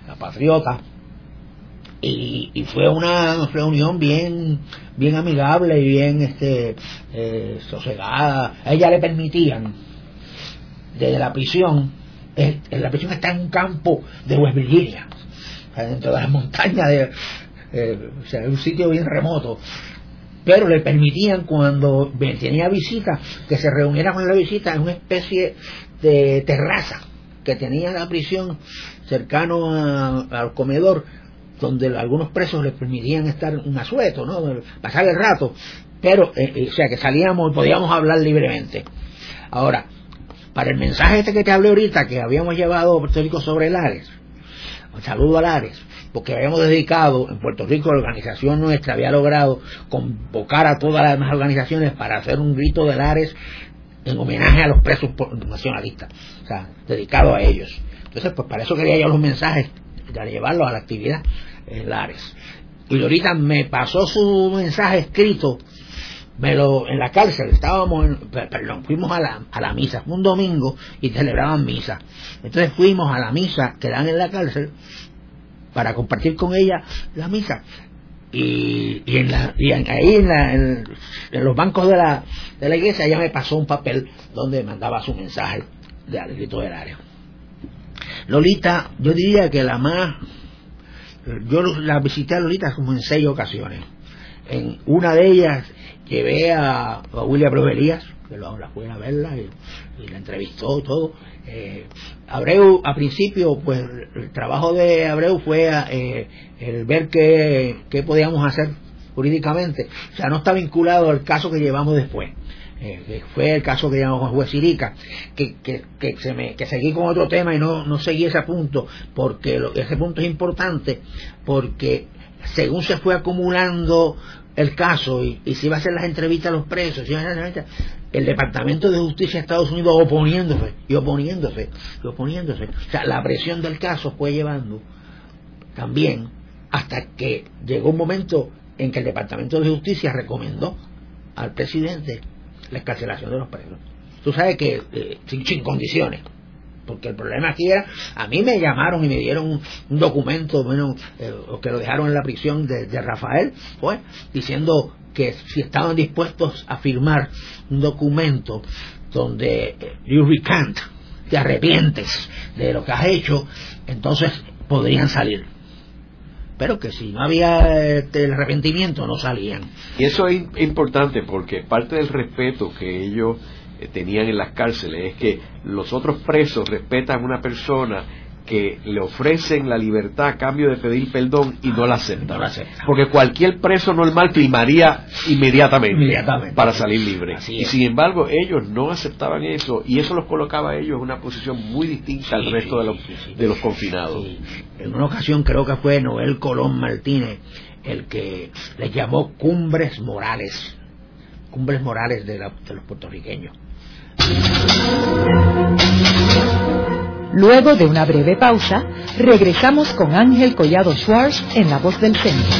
la Patriota, y, fue una reunión bien bien amigable y bien este eh, sosegada. A ella le permitían desde la prisión, la prisión está en un campo de West Virginia, dentro de las montañas de eh, o sea, un sitio bien remoto pero le permitían cuando tenía visita que se reuniera con la visita en una especie de terraza que tenía la prisión cercano al comedor donde algunos presos les permitían estar un asueto, ¿no? pasar el rato. pero, eh, eh, o sea, que salíamos y podíamos hablar libremente. Ahora, para el mensaje este que te hablé ahorita, que habíamos llevado a Puerto Rico sobre Lares, un saludo a Lares, porque habíamos dedicado en Puerto Rico, la organización nuestra había logrado convocar a todas las demás organizaciones para hacer un grito de Lares en homenaje a los presos nacionalistas, o sea, dedicado a ellos. Entonces, pues para eso quería yo los mensajes, para llevarlos a la actividad en Lares. Y ahorita me pasó su mensaje escrito me lo, en la cárcel estábamos, perdón, fuimos a la, a la misa, un domingo y celebraban misa. Entonces fuimos a la misa que dan en la cárcel para compartir con ella la misa. Y, y, en la, y ahí en, la, en, los bancos de la, de la iglesia ella me pasó un papel donde mandaba su mensaje de grito del área. Lolita, yo diría que la más, yo la visité a Lolita como en seis ocasiones. En una de ellas llevé a, a William Proverías, que lo, la fue a verla y, la entrevistó todo. Eh, Abreu, a principio, pues el trabajo de Abreu fue eh, el ver qué, qué podíamos hacer jurídicamente. O sea, no está vinculado al caso que llevamos después. Eh, fue el caso que llamamos juez Sirica, que, que, que, se me, que seguí con otro tema y no, no seguí ese punto, porque ese punto es importante, porque según se fue acumulando el caso y, y se iba a hacer las entrevistas a los presos, el Departamento de Justicia de Estados Unidos oponiéndose y oponiéndose y oponiéndose. O sea, la presión del caso fue llevando también hasta que llegó un momento en que el Departamento de Justicia recomendó al presidente la escarcelación de los presos. Tú sabes que eh, sin condiciones porque el problema aquí era, a mí me llamaron y me dieron un, documento, bueno, eh, que lo dejaron en la prisión de, Rafael, pues, diciendo que si estaban dispuestos a firmar un documento donde eh, you te arrepientes de lo que has hecho, entonces podrían salir. Pero que si no había este, el arrepentimiento, no salían. Y eso es importante porque parte del respeto que ellos eh, tenían en las cárceles es que los otros presos respetan a una persona que le ofrecen la libertad a cambio de pedir perdón y no la aceptan. Porque cualquier preso normal primaría inmediatamente, para salir libre. Y sin embargo, ellos no aceptaban eso y eso los colocaba a ellos en una posición muy distinta al resto de los, de los confinados. En una ocasión creo que fue Noel Colón Martínez el que les llamó cumbres morales, cumbres morales de los puertorriqueños Luego de una breve pausa, regresamos con Ángel Collado Schwartz en La Voz del Centro.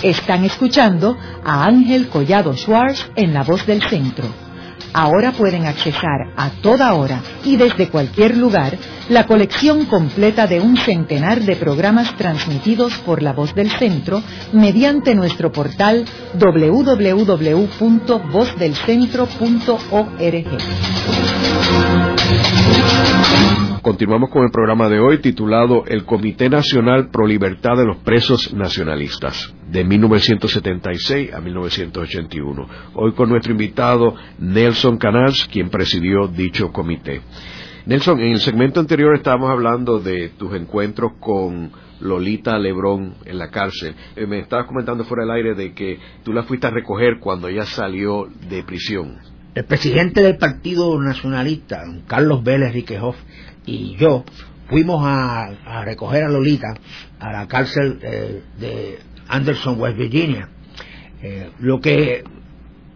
Están escuchando a Ángel Collado Schwartz en La Voz del Centro. Ahora pueden accesar a toda hora y desde cualquier lugar la colección completa de un centenar de programas transmitidos por la voz del centro mediante nuestro portal www.vozdelcentro.org. Continuamos con el programa de hoy titulado El Comité Nacional Pro Libertad de los Presos Nacionalistas, de 1976 a 1981. Hoy con nuestro invitado Nelson Canals, quien presidió dicho comité. Nelson, en el segmento anterior estábamos hablando de tus encuentros con Lolita Lebrón en la cárcel. Eh, me estabas comentando fuera del aire de que tú la fuiste a recoger cuando ella salió de prisión. El presidente del Partido Nacionalista, Carlos Vélez Riquejoff, y yo fuimos a, recoger a Lolita a la cárcel eh, de Anderson, West Virginia. Eh, lo que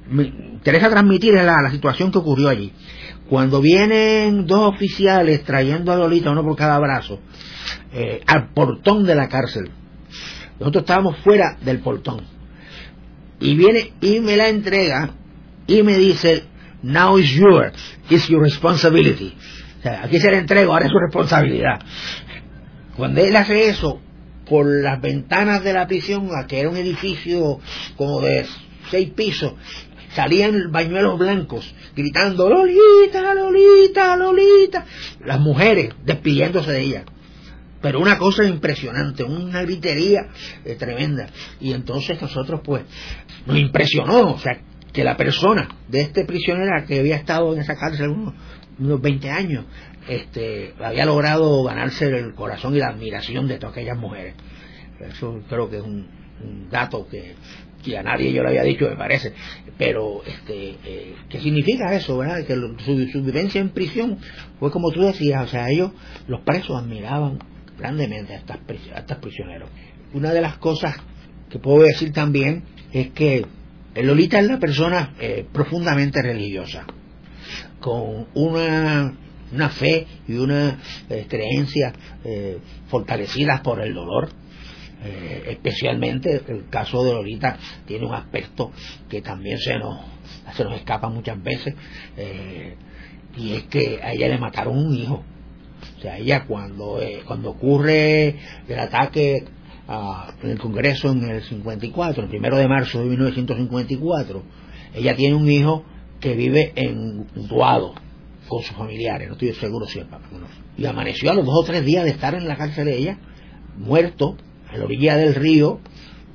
me interesa transmitir es la situación que ocurrió allí. Cuando vienen dos oficiales trayendo a Lolita, uno por cada brazo, eh, al portón de la cárcel, nosotros estábamos fuera del portón. Y viene y me la entrega y me dice, now is yours, it's your responsibility. O sea, aquí se la entrego, ahora es su responsabilidad. Cuando él hace eso, por las ventanas de la prisión, que era un edificio como de seis pisos, salían bañuelos blancos gritando Lolita, Lolita, Lolita, las mujeres despidiéndose de ella. Pero una cosa impresionante, una gritería eh, tremenda. Y entonces nosotros pues nos impresionó, o sea, que la persona de este prisionero que había estado en esa cárcel unos 20 años, este, había logrado ganarse el corazón y la admiración de todas aquellas mujeres. Eso creo que es un, dato que, a nadie yo le había dicho, me parece. Pero, este, eh, ¿qué significa eso, verdad? Que su, vivencia en prisión fue como tú decías, o sea, ellos, los presos admiraban grandemente a, estas, a estos prisioneros. Una de las cosas que puedo decir también es que Lolita es la persona eh, profundamente religiosa, con una, una fe y una eh, creencia eh, fortalecidas por el dolor. especialmente el caso de Lolita tiene un aspecto que también se nos, se nos escapa muchas veces, y es que a ella le mataron un hijo. O sea, ella cuando, cuando ocurre el ataque en el Congreso en el 54, el primero de marzo de 1954. Ella tiene un hijo que vive en Duado con sus familiares, no estoy seguro si es papá. Y amaneció a los dos o tres días de estar en la cárcel de ella, muerto, a la orilla del río,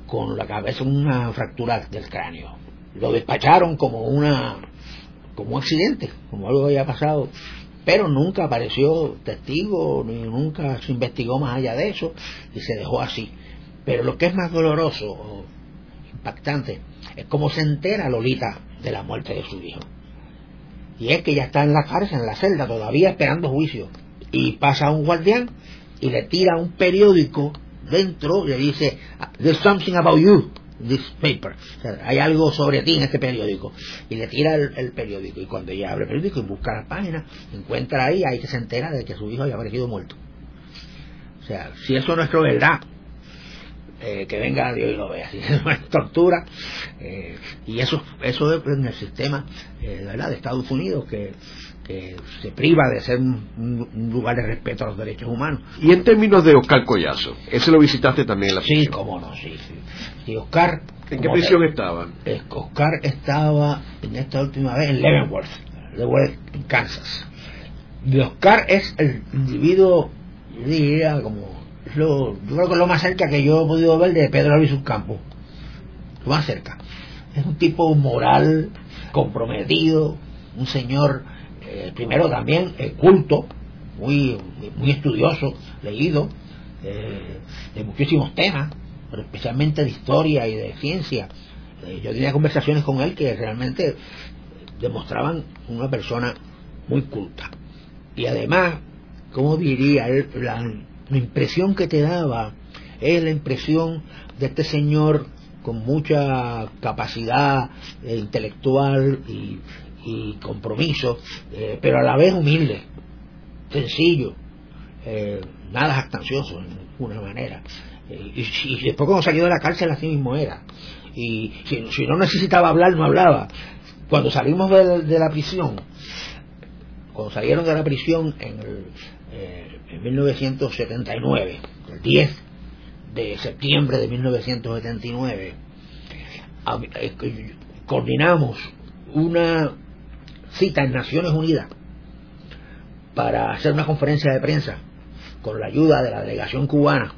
con la cabeza una fractura del cráneo. Lo despacharon como una como un accidente, como algo que había pasado, pero nunca apareció testigo, ni nunca se investigó más allá de eso, y se dejó así. Pero lo que es más doloroso impactante es cómo se entera Lolita de la muerte de su hijo. Y es que ya está en la cárcel, en la celda, todavía esperando juicio. Y pasa un guardián y le tira un periódico dentro y le dice, There's something about you, this paper. hay algo sobre ti en este periódico. Y le tira el, periódico. Y cuando ella abre el periódico y busca la página, encuentra ahí, ahí que se entera de que su hijo había aparecido muerto. O sea, si eso no es verdad, eh, que venga Dios y lo vea. es tortura. Eh, y eso, eso es en el sistema eh, ¿verdad? de Estados Unidos que, que se priva de ser un, lugar de respeto a los derechos humanos. Y en términos de Oscar Collazo, ese lo visitaste también en la prisión. Sí, cómo no, sí, Y Oscar. ¿En qué prisión estaba? Oscar estaba en esta última vez en Leavenworth, Leavenworth en Kansas. Y Oscar es el individuo, yo diría, como yo creo que es lo más cerca que yo he podido ver de Pedro Luis Campo. Lo más cerca. Es un tipo moral, comprometido, un señor, eh, primero también eh, culto, muy, muy estudioso, leído, eh, de muchísimos temas, pero especialmente de historia y de ciencia. yo tenía conversaciones con él que realmente demostraban una persona muy culta. Y además, como diría él, la impresión que te daba es la impresión de este señor con mucha capacidad eh, intelectual y, compromiso, eh, pero a la vez humilde, sencillo, eh, nada jactancioso en ninguna manera. Y, después cuando salió de la cárcel así mismo era. Y si, no necesitaba hablar, no hablaba. Cuando salimos de, la prisión, cuando salieron de la prisión en el, en 1979, el 10 de septiembre de 1979, eh, coordinamos una cita en Naciones Unidas para hacer una conferencia de prensa con la ayuda de la delegación cubana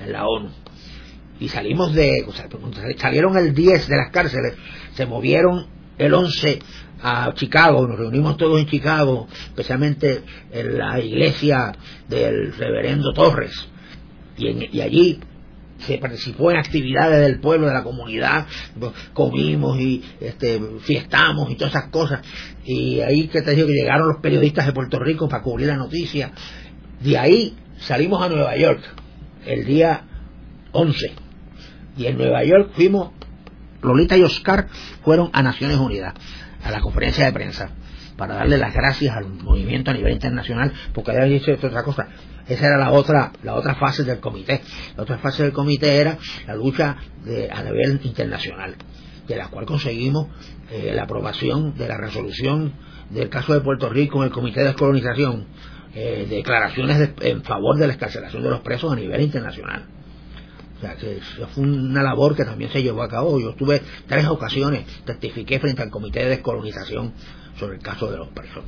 en la ONU. Y salimos de, salieron el 10 de las cárceles, se movieron el 11 a Chicago, nos reunimos todos en Chicago, especialmente en la iglesia del reverendo Torres, y, allí se participó en actividades del pueblo, de la comunidad, comimos y este, fiestamos y todas esas cosas. Y ahí que te digo que llegaron los periodistas de Puerto Rico para cubrir la noticia. De ahí salimos a Nueva York el día 11. Y en Nueva York fuimos, Lolita y Oscar fueron a Naciones Unidas a la conferencia de prensa para darle las gracias al movimiento a nivel internacional porque había dicho otra cosa. Esa era la otra la otra fase del comité. La otra fase del comité era la lucha de, a nivel internacional de la cual conseguimos eh, la aprobación de la resolución del caso de Puerto Rico en el comité de descolonización eh, declaraciones en favor de la escarcelación de los presos a nivel internacional o sea, que fue una labor que también se llevó a cabo. Yo estuve tres ocasiones, testifiqué frente al Comité de Descolonización sobre el caso de los presos.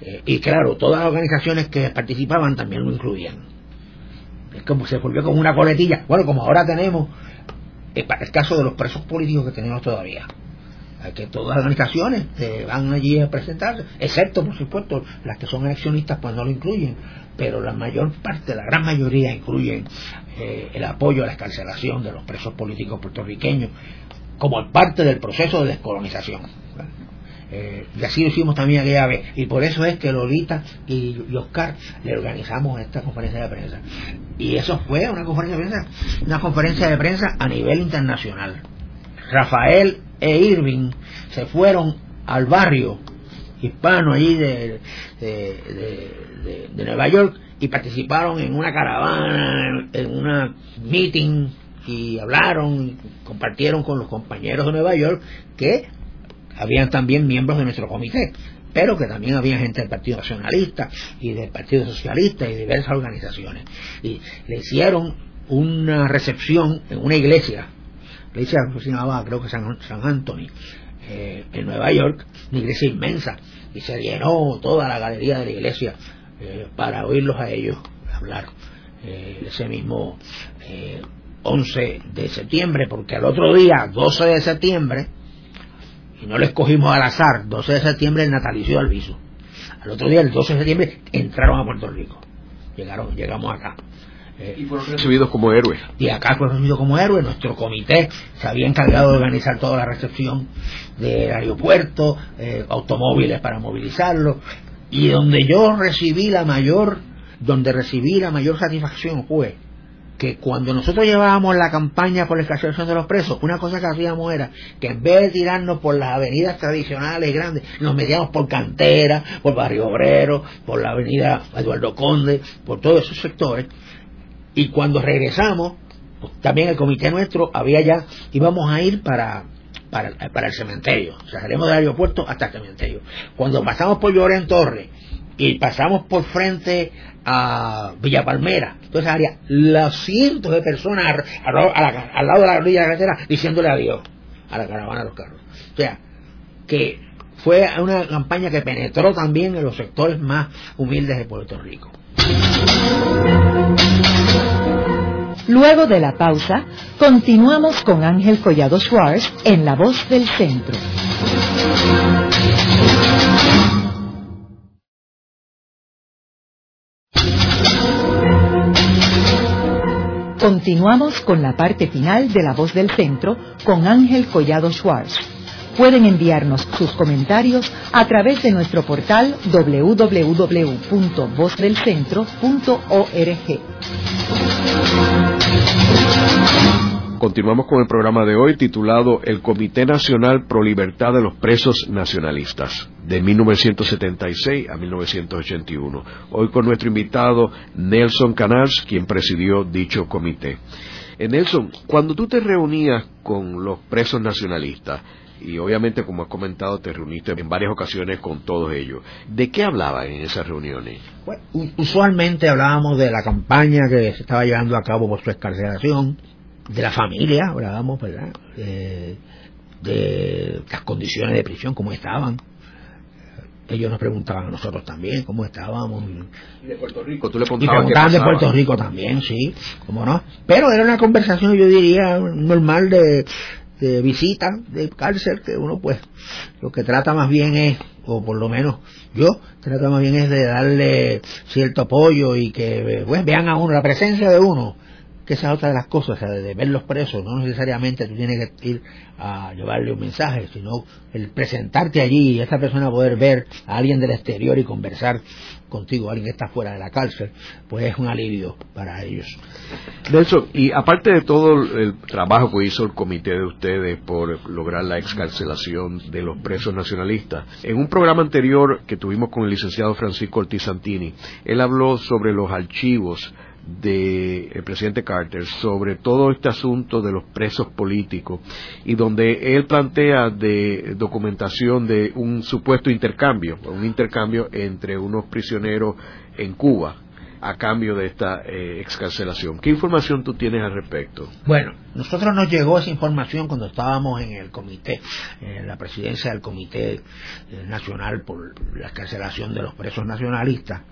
Eh, y claro, todas las organizaciones que participaban también lo incluían. Es como se volvió como una coletilla. Bueno, como ahora tenemos el caso de los presos políticos que tenemos todavía. que todas las organizaciones eh, van allí a presentarse, excepto por supuesto las que son eleccionistas pues no lo incluyen, pero la mayor parte, la gran mayoría incluyen eh, el apoyo a la escarcelación de los presos políticos puertorriqueños como parte del proceso de descolonización. Eh, y así lo hicimos también aquella vez. Y por eso es que Lolita y, Oscar le organizamos esta conferencia de prensa. Y eso fue una conferencia de prensa, una conferencia de prensa a nivel internacional. Rafael e Irving se fueron al barrio hispano allí de, de, Nueva York y participaron en una caravana, en una meeting y hablaron, compartieron con los compañeros de Nueva York que habían también miembros de nuestro comité, pero que también había gente del Partido Nacionalista y del Partido Socialista y diversas organizaciones. Y le hicieron una recepción en una iglesia, la iglesia se llamaba creo que San, Anthony, eh, en Nueva York, una iglesia inmensa, y se llenó toda la galería de la iglesia eh, para oírlos a ellos hablar eh, ese mismo 11 de septiembre, porque al otro día, 12 de septiembre, y no lo escogimos al azar, 12 de septiembre el natalicio de Alviso. Al otro día, el 12 de septiembre, entraron a Puerto Rico. Llegaron, llegamos acá. Eh, y fueron recibidos como héroes. Y acá fueron recibidos como héroes. Nuestro comité se había encargado de organizar toda la recepción del aeropuerto, eh, automóviles para movilizarlos. Y donde yo recibí la mayor, donde recibí la mayor satisfacción fue que cuando nosotros llevábamos la campaña por la escarcelación de los presos, una cosa que hacíamos era que en vez de tirarnos por las avenidas tradicionales grandes, nos metíamos por Cantera, por Barrio Obrero, por la avenida Eduardo Conde, por todos esos sectores, y cuando regresamos, pues, también el comité nuestro había ya, íbamos a ir para, para, el cementerio, o del aeropuerto hasta el cementerio. Cuando pasamos por Lloren Torre y pasamos por frente a Villa Palmera, toda esa área, los cientos de personas al, lado de la orilla de la carretera diciéndole adiós a la caravana de los carros. O sea, que fue una campaña que penetró también en los sectores más humildes de Puerto Rico. Luego de la pausa, continuamos con Ángel Collado Schwartz en La Voz del Centro. Continuamos con la parte final de La Voz del Centro con Ángel Collado Schwartz. Pueden enviarnos sus comentarios a través de nuestro portal www.vozdelcentro.org. Continuamos con el programa de hoy titulado El Comité Nacional Pro Libertad de los Presos Nacionalistas, de 1976 a 1981. Hoy con nuestro invitado Nelson Canals, quien presidió dicho comité. Eh, Nelson, cuando tú te reunías con los presos nacionalistas, y obviamente como has comentado te reuniste en varias ocasiones con todos ellos. ¿De qué hablaban en esas reuniones? usualmente hablábamos de la campaña que se estaba llevando a cabo por su escarcelación, de la familia, hablábamos, ¿verdad? de las condiciones de prisión, cómo estaban. Ellos nos preguntaban a nosotros también cómo estábamos. Y de Puerto Rico, tú le preguntaban. de Puerto Rico también, sí, cómo no. Pero era una conversación, yo diría, normal de, de visita de cárcel, que uno pues lo que trata más bien es, o por lo menos yo, trata más bien es de darle cierto apoyo y que pues, vean a uno, la presencia de uno que esa es otra de las cosas, o sea, de ver los presos, no necesariamente tú tienes que ir a llevarle un mensaje, sino el presentarte allí y esa persona poder ver a alguien del exterior y conversar contigo, alguien que está fuera de la cárcel, pues es un alivio para ellos. Nelson, y aparte de todo el trabajo que hizo el comité de ustedes por lograr la excarcelación de los presos nacionalistas, en un programa anterior que tuvimos con el licenciado Francisco Ortiz Santini, él habló sobre los archivos del presidente Carter sobre todo este asunto de los presos políticos y donde él plantea de documentación de un supuesto intercambio, un intercambio entre unos prisioneros en Cuba a cambio de esta eh, excarcelación. ¿Qué información tú tienes al respecto? Bueno, nosotros nos llegó esa información cuando estábamos en el comité, en la presidencia del Comité eh, Nacional por la excarcelación de los presos nacionalistas.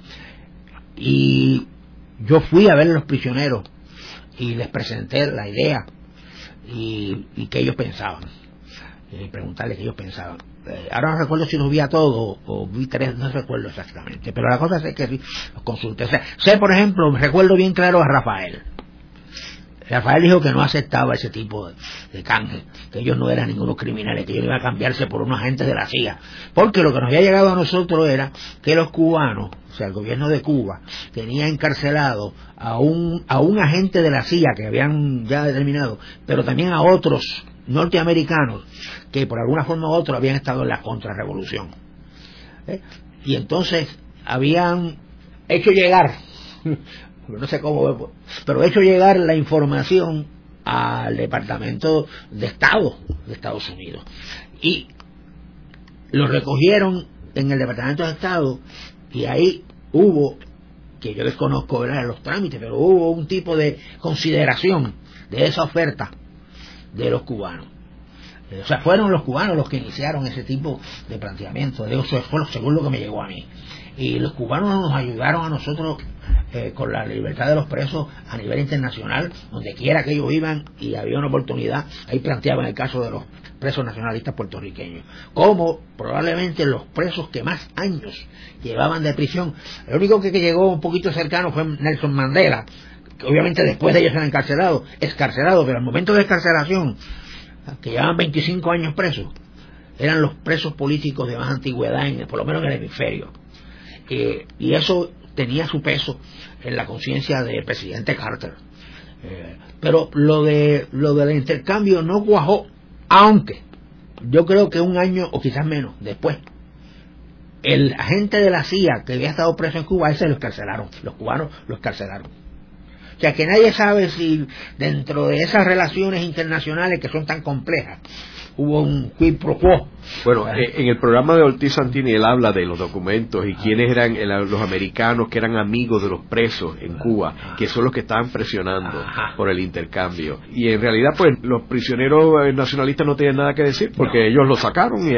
Y yo fui a ver a los prisioneros y les presenté la idea y, y que ellos pensaban. y preguntarle qué ellos pensaban. Eh, ahora no recuerdo si los vi a todos o, vi tres, no recuerdo exactamente, pero la cosa es que los consulté. sé, por ejemplo, recuerdo bien claro a Rafael. Rafael dijo que no aceptaba ese tipo de, canje, que ellos no eran ningunos criminales, que ellos iban a cambiarse por unos agentes de la CIA. Porque lo que nos había llegado a nosotros era que los cubanos, o sea, el gobierno de Cuba, tenía encarcelado a un, a un agente de la CIA que habían ya determinado, pero también a otros norteamericanos que por alguna forma u otra habían estado en la contrarrevolución. ¿Eh? Y entonces habían hecho llegar, no sé cómo, pero hecho llegar la información al Departamento de Estado de Estados Unidos. Y lo recogieron en el Departamento de Estado y ahí hubo, que yo desconozco ¿verdad? los trámites, pero hubo un tipo de consideración de esa oferta de los cubanos. O sea, fueron los cubanos los que iniciaron ese tipo de planteamiento. Eso fue según lo que me llegó a mí. Y los cubanos nos ayudaron a nosotros eh, con la libertad de los presos a nivel internacional, donde quiera que ellos iban y había una oportunidad. Ahí planteaban el caso de los presos nacionalistas puertorriqueños. Como probablemente los presos que más años llevaban de prisión. El único que, que llegó un poquito cercano fue Nelson Mandela, que obviamente después de ellos han encarcelado, escarcelado, pero al momento de escarcelación, que llevaban 25 años presos, eran los presos políticos de más antigüedad, en, por lo menos en el hemisferio. Eh, y eso tenía su peso en la conciencia del presidente Carter. Eh, pero lo de lo del intercambio no cuajó, aunque yo creo que un año o quizás menos después, el agente de la CIA que había estado preso en Cuba, ese lo escarcelaron, los cubanos lo escarcelaron. O sea que nadie sabe si dentro de esas relaciones internacionales que son tan complejas hubo un quid pro quo. Bueno, eh, en el programa de Ortiz Santini él habla de los documentos y quiénes eran los americanos que eran amigos de los presos en Cuba, que son los que estaban presionando por el intercambio. Y en realidad, pues, los prisioneros eh, nacionalistas no tienen nada que decir porque ellos lo sacaron y,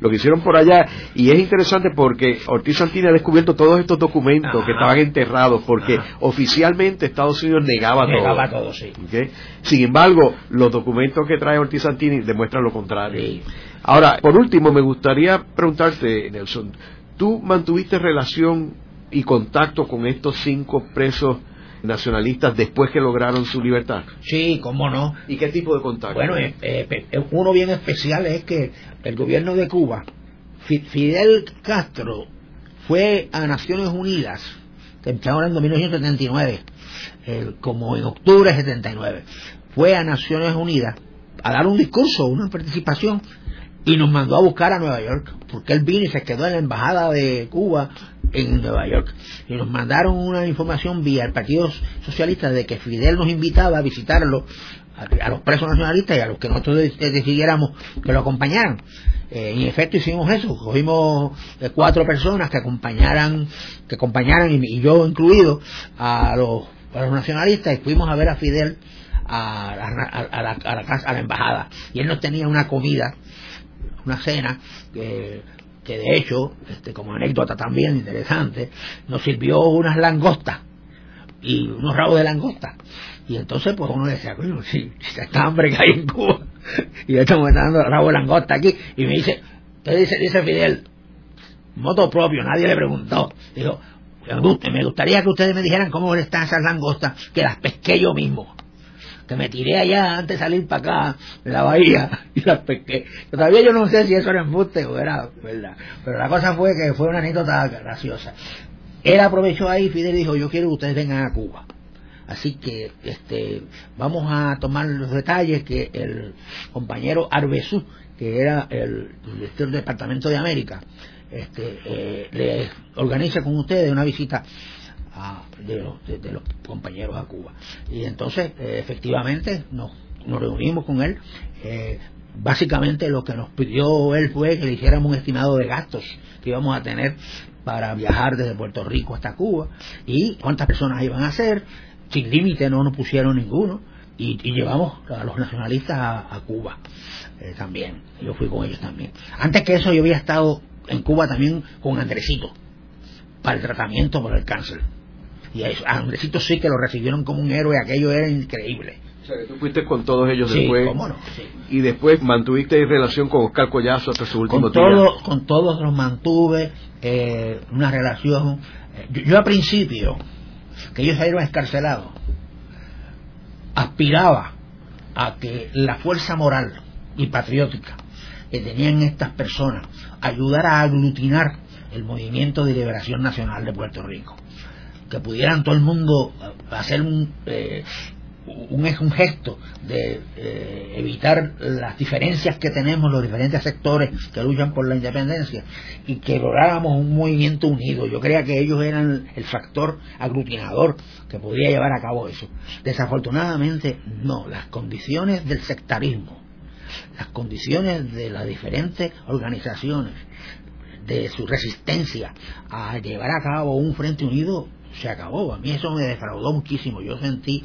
lo que hicieron por allá. Y es interesante porque Ortiz Santini ha descubierto todos estos documentos que estaban enterrados porque oficialmente Estados Unidos negaba, negaba todo. sí. Sin embargo, los documentos que trae Ortiz Santini demuestran lo contrario. Ahora, por último, me gustaría preguntarte, Nelson, ¿tú mantuviste relación y contacto con estos cinco presos nacionalistas después que lograron su libertad? Sí, cómo no. ¿Y qué tipo de contacto? Bueno, eh, eh, uno bien especial es que el gobierno de Cuba, Fidel Castro, fue a Naciones Unidas, estamos hablando de 1979, como en octubre de 79, fue a Naciones Unidas a dar un discurso, una participación, y nos mandó a buscar a Nueva York, porque él vino y se quedó en la embajada de Cuba en Nueva York. Y nos mandaron una información vía el Partido Socialista de que Fidel nos invitaba a visitarlo a, los presos nacionalistas y a los que nosotros decidiéramos que lo acompañaran. Eh, en efecto hicimos eso, cogimos eh, cuatro personas que acompañaran, que acompañaran y yo incluido a los para los nacionalistas y fuimos a ver a Fidel a, la, casa, a la embajada. Y él nos tenía una comida, una cena, que, que de hecho, este, como anécdota también interesante, nos sirvió unas langostas y unos rabos de langosta. Y entonces, pues uno decía, coño, si, si está hambre que hay en Cuba, y estamos dando rabos de langosta aquí, y me dice, entonces dice, dice Fidel, moto propio, nadie le preguntó. Dijo, me gustaría que ustedes me dijeran cómo están esas langostas, que las pesqué yo mismo. Que me tiré allá antes de salir para acá, en la bahía, y las pesqué. Todavía yo no sé si eso era embuste o era verdad. Pero la cosa fue que fue una anécdota graciosa. Él aprovechó ahí, Fidel dijo, yo quiero que ustedes vengan a Cuba. Así que este, vamos a tomar los detalles que el compañero Arbezú, que era el director del Departamento de América, este, eh, le organiza con ustedes una visita de, los, compañeros a Cuba. Y entonces, eh, efectivamente, nos, nos, reunimos con él. Eh, básicamente lo que nos pidió él fue que le hiciéramos un estimado de gastos que íbamos a tener para viajar desde Puerto Rico hasta Cuba y cuántas personas iban a ser. Sin límite no nos pusieron ninguno. Y, llevamos a los nacionalistas a, Cuba también. Yo fui con ellos también. Antes que eso yo había estado en Cuba también con Andresito para el tratamiento por el cáncer. Y a Andresito sí que lo recibieron como un héroe, aquello era increíble. tú fuiste con todos ellos Sí, después. cómo no, sí. Y después mantuviste relación con Oscar Collazo hasta su último con, día. todo- con todos los mantuve eh, una relación. eh, Yo, yo al principio, que ellos salieron escarcelados, aspiraba a que la fuerza moral y patriótica que tenían estas personas ayudara a aglutinar el movimiento de liberación nacional de Puerto Rico. Que pudieran todo el mundo eh, hacer un, eh, un, un gesto de eh, evitar las diferencias que tenemos los diferentes sectores que luchan por la independencia y que lográramos un movimiento unido. Yo creía que ellos eran el factor aglutinador que podría llevar a cabo eso. Desafortunadamente, no. Las condiciones del sectarismo, las condiciones de las diferentes organizaciones, de su resistencia a llevar a cabo un frente unido, se acabó. A mí eso me defraudó muchísimo. Yo sentí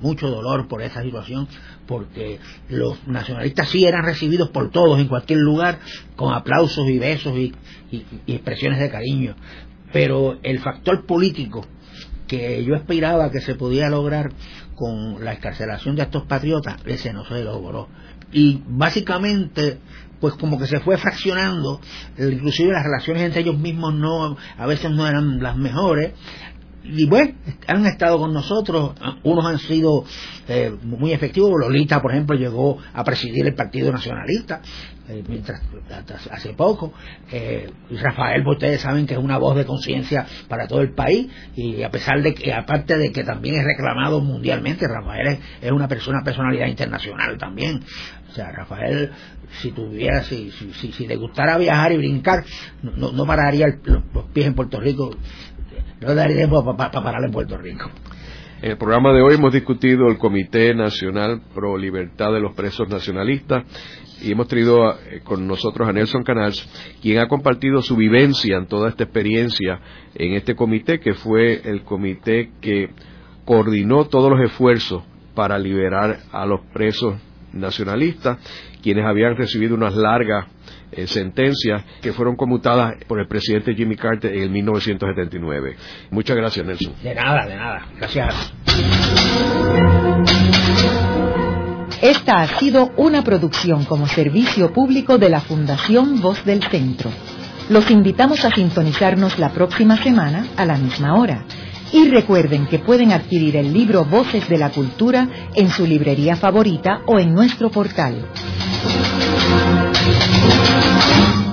mucho dolor por esa situación porque los nacionalistas sí eran recibidos por todos en cualquier lugar con aplausos y besos y, y- expresiones de cariño pero el factor político que yo aspiraba que se podía lograr con la escarcelación de estos patriotas ese no se logró y básicamente pues como que se fue fraccionando inclusive las relaciones entre ellos mismos no a veces no eran las mejores y bueno, han estado con nosotros, unos han sido eh, muy efectivos, Lolita por ejemplo llegó a presidir el Partido Nacionalista, eh, mientras hace poco, eh, Rafael, pues ustedes saben que es una voz de conciencia para todo el país, y a pesar de que, aparte de que también es reclamado mundialmente, Rafael es, es una persona, personalidad internacional también, o sea, Rafael, si tuviera, si, si, si, si le gustara viajar y brincar, no, no, pararía los pies en Puerto Rico, no daría para parar en Puerto Rico. En el programa de hoy hemos discutido el Comité Nacional Pro Libertad de los Presos Nacionalistas y hemos traído eh, con nosotros a Nelson Canals, quien ha compartido su vivencia en toda esta experiencia en este comité, que fue el comité que coordinó todos los esfuerzos para liberar a los presos nacionalistas, quienes habían recibido unas largas eh, sentencias que fueron conmutadas por el presidente Jimmy Carter en el 1979. Muchas gracias, Nelson. De nada, de nada. Gracias. Esta ha sido una producción como servicio público de la Fundación Voz del Centro. Los invitamos a sintonizarnos la próxima semana a la misma hora. Y recuerden que pueden adquirir el libro Voces de la Cultura en su librería favorita o en nuestro portal. うん。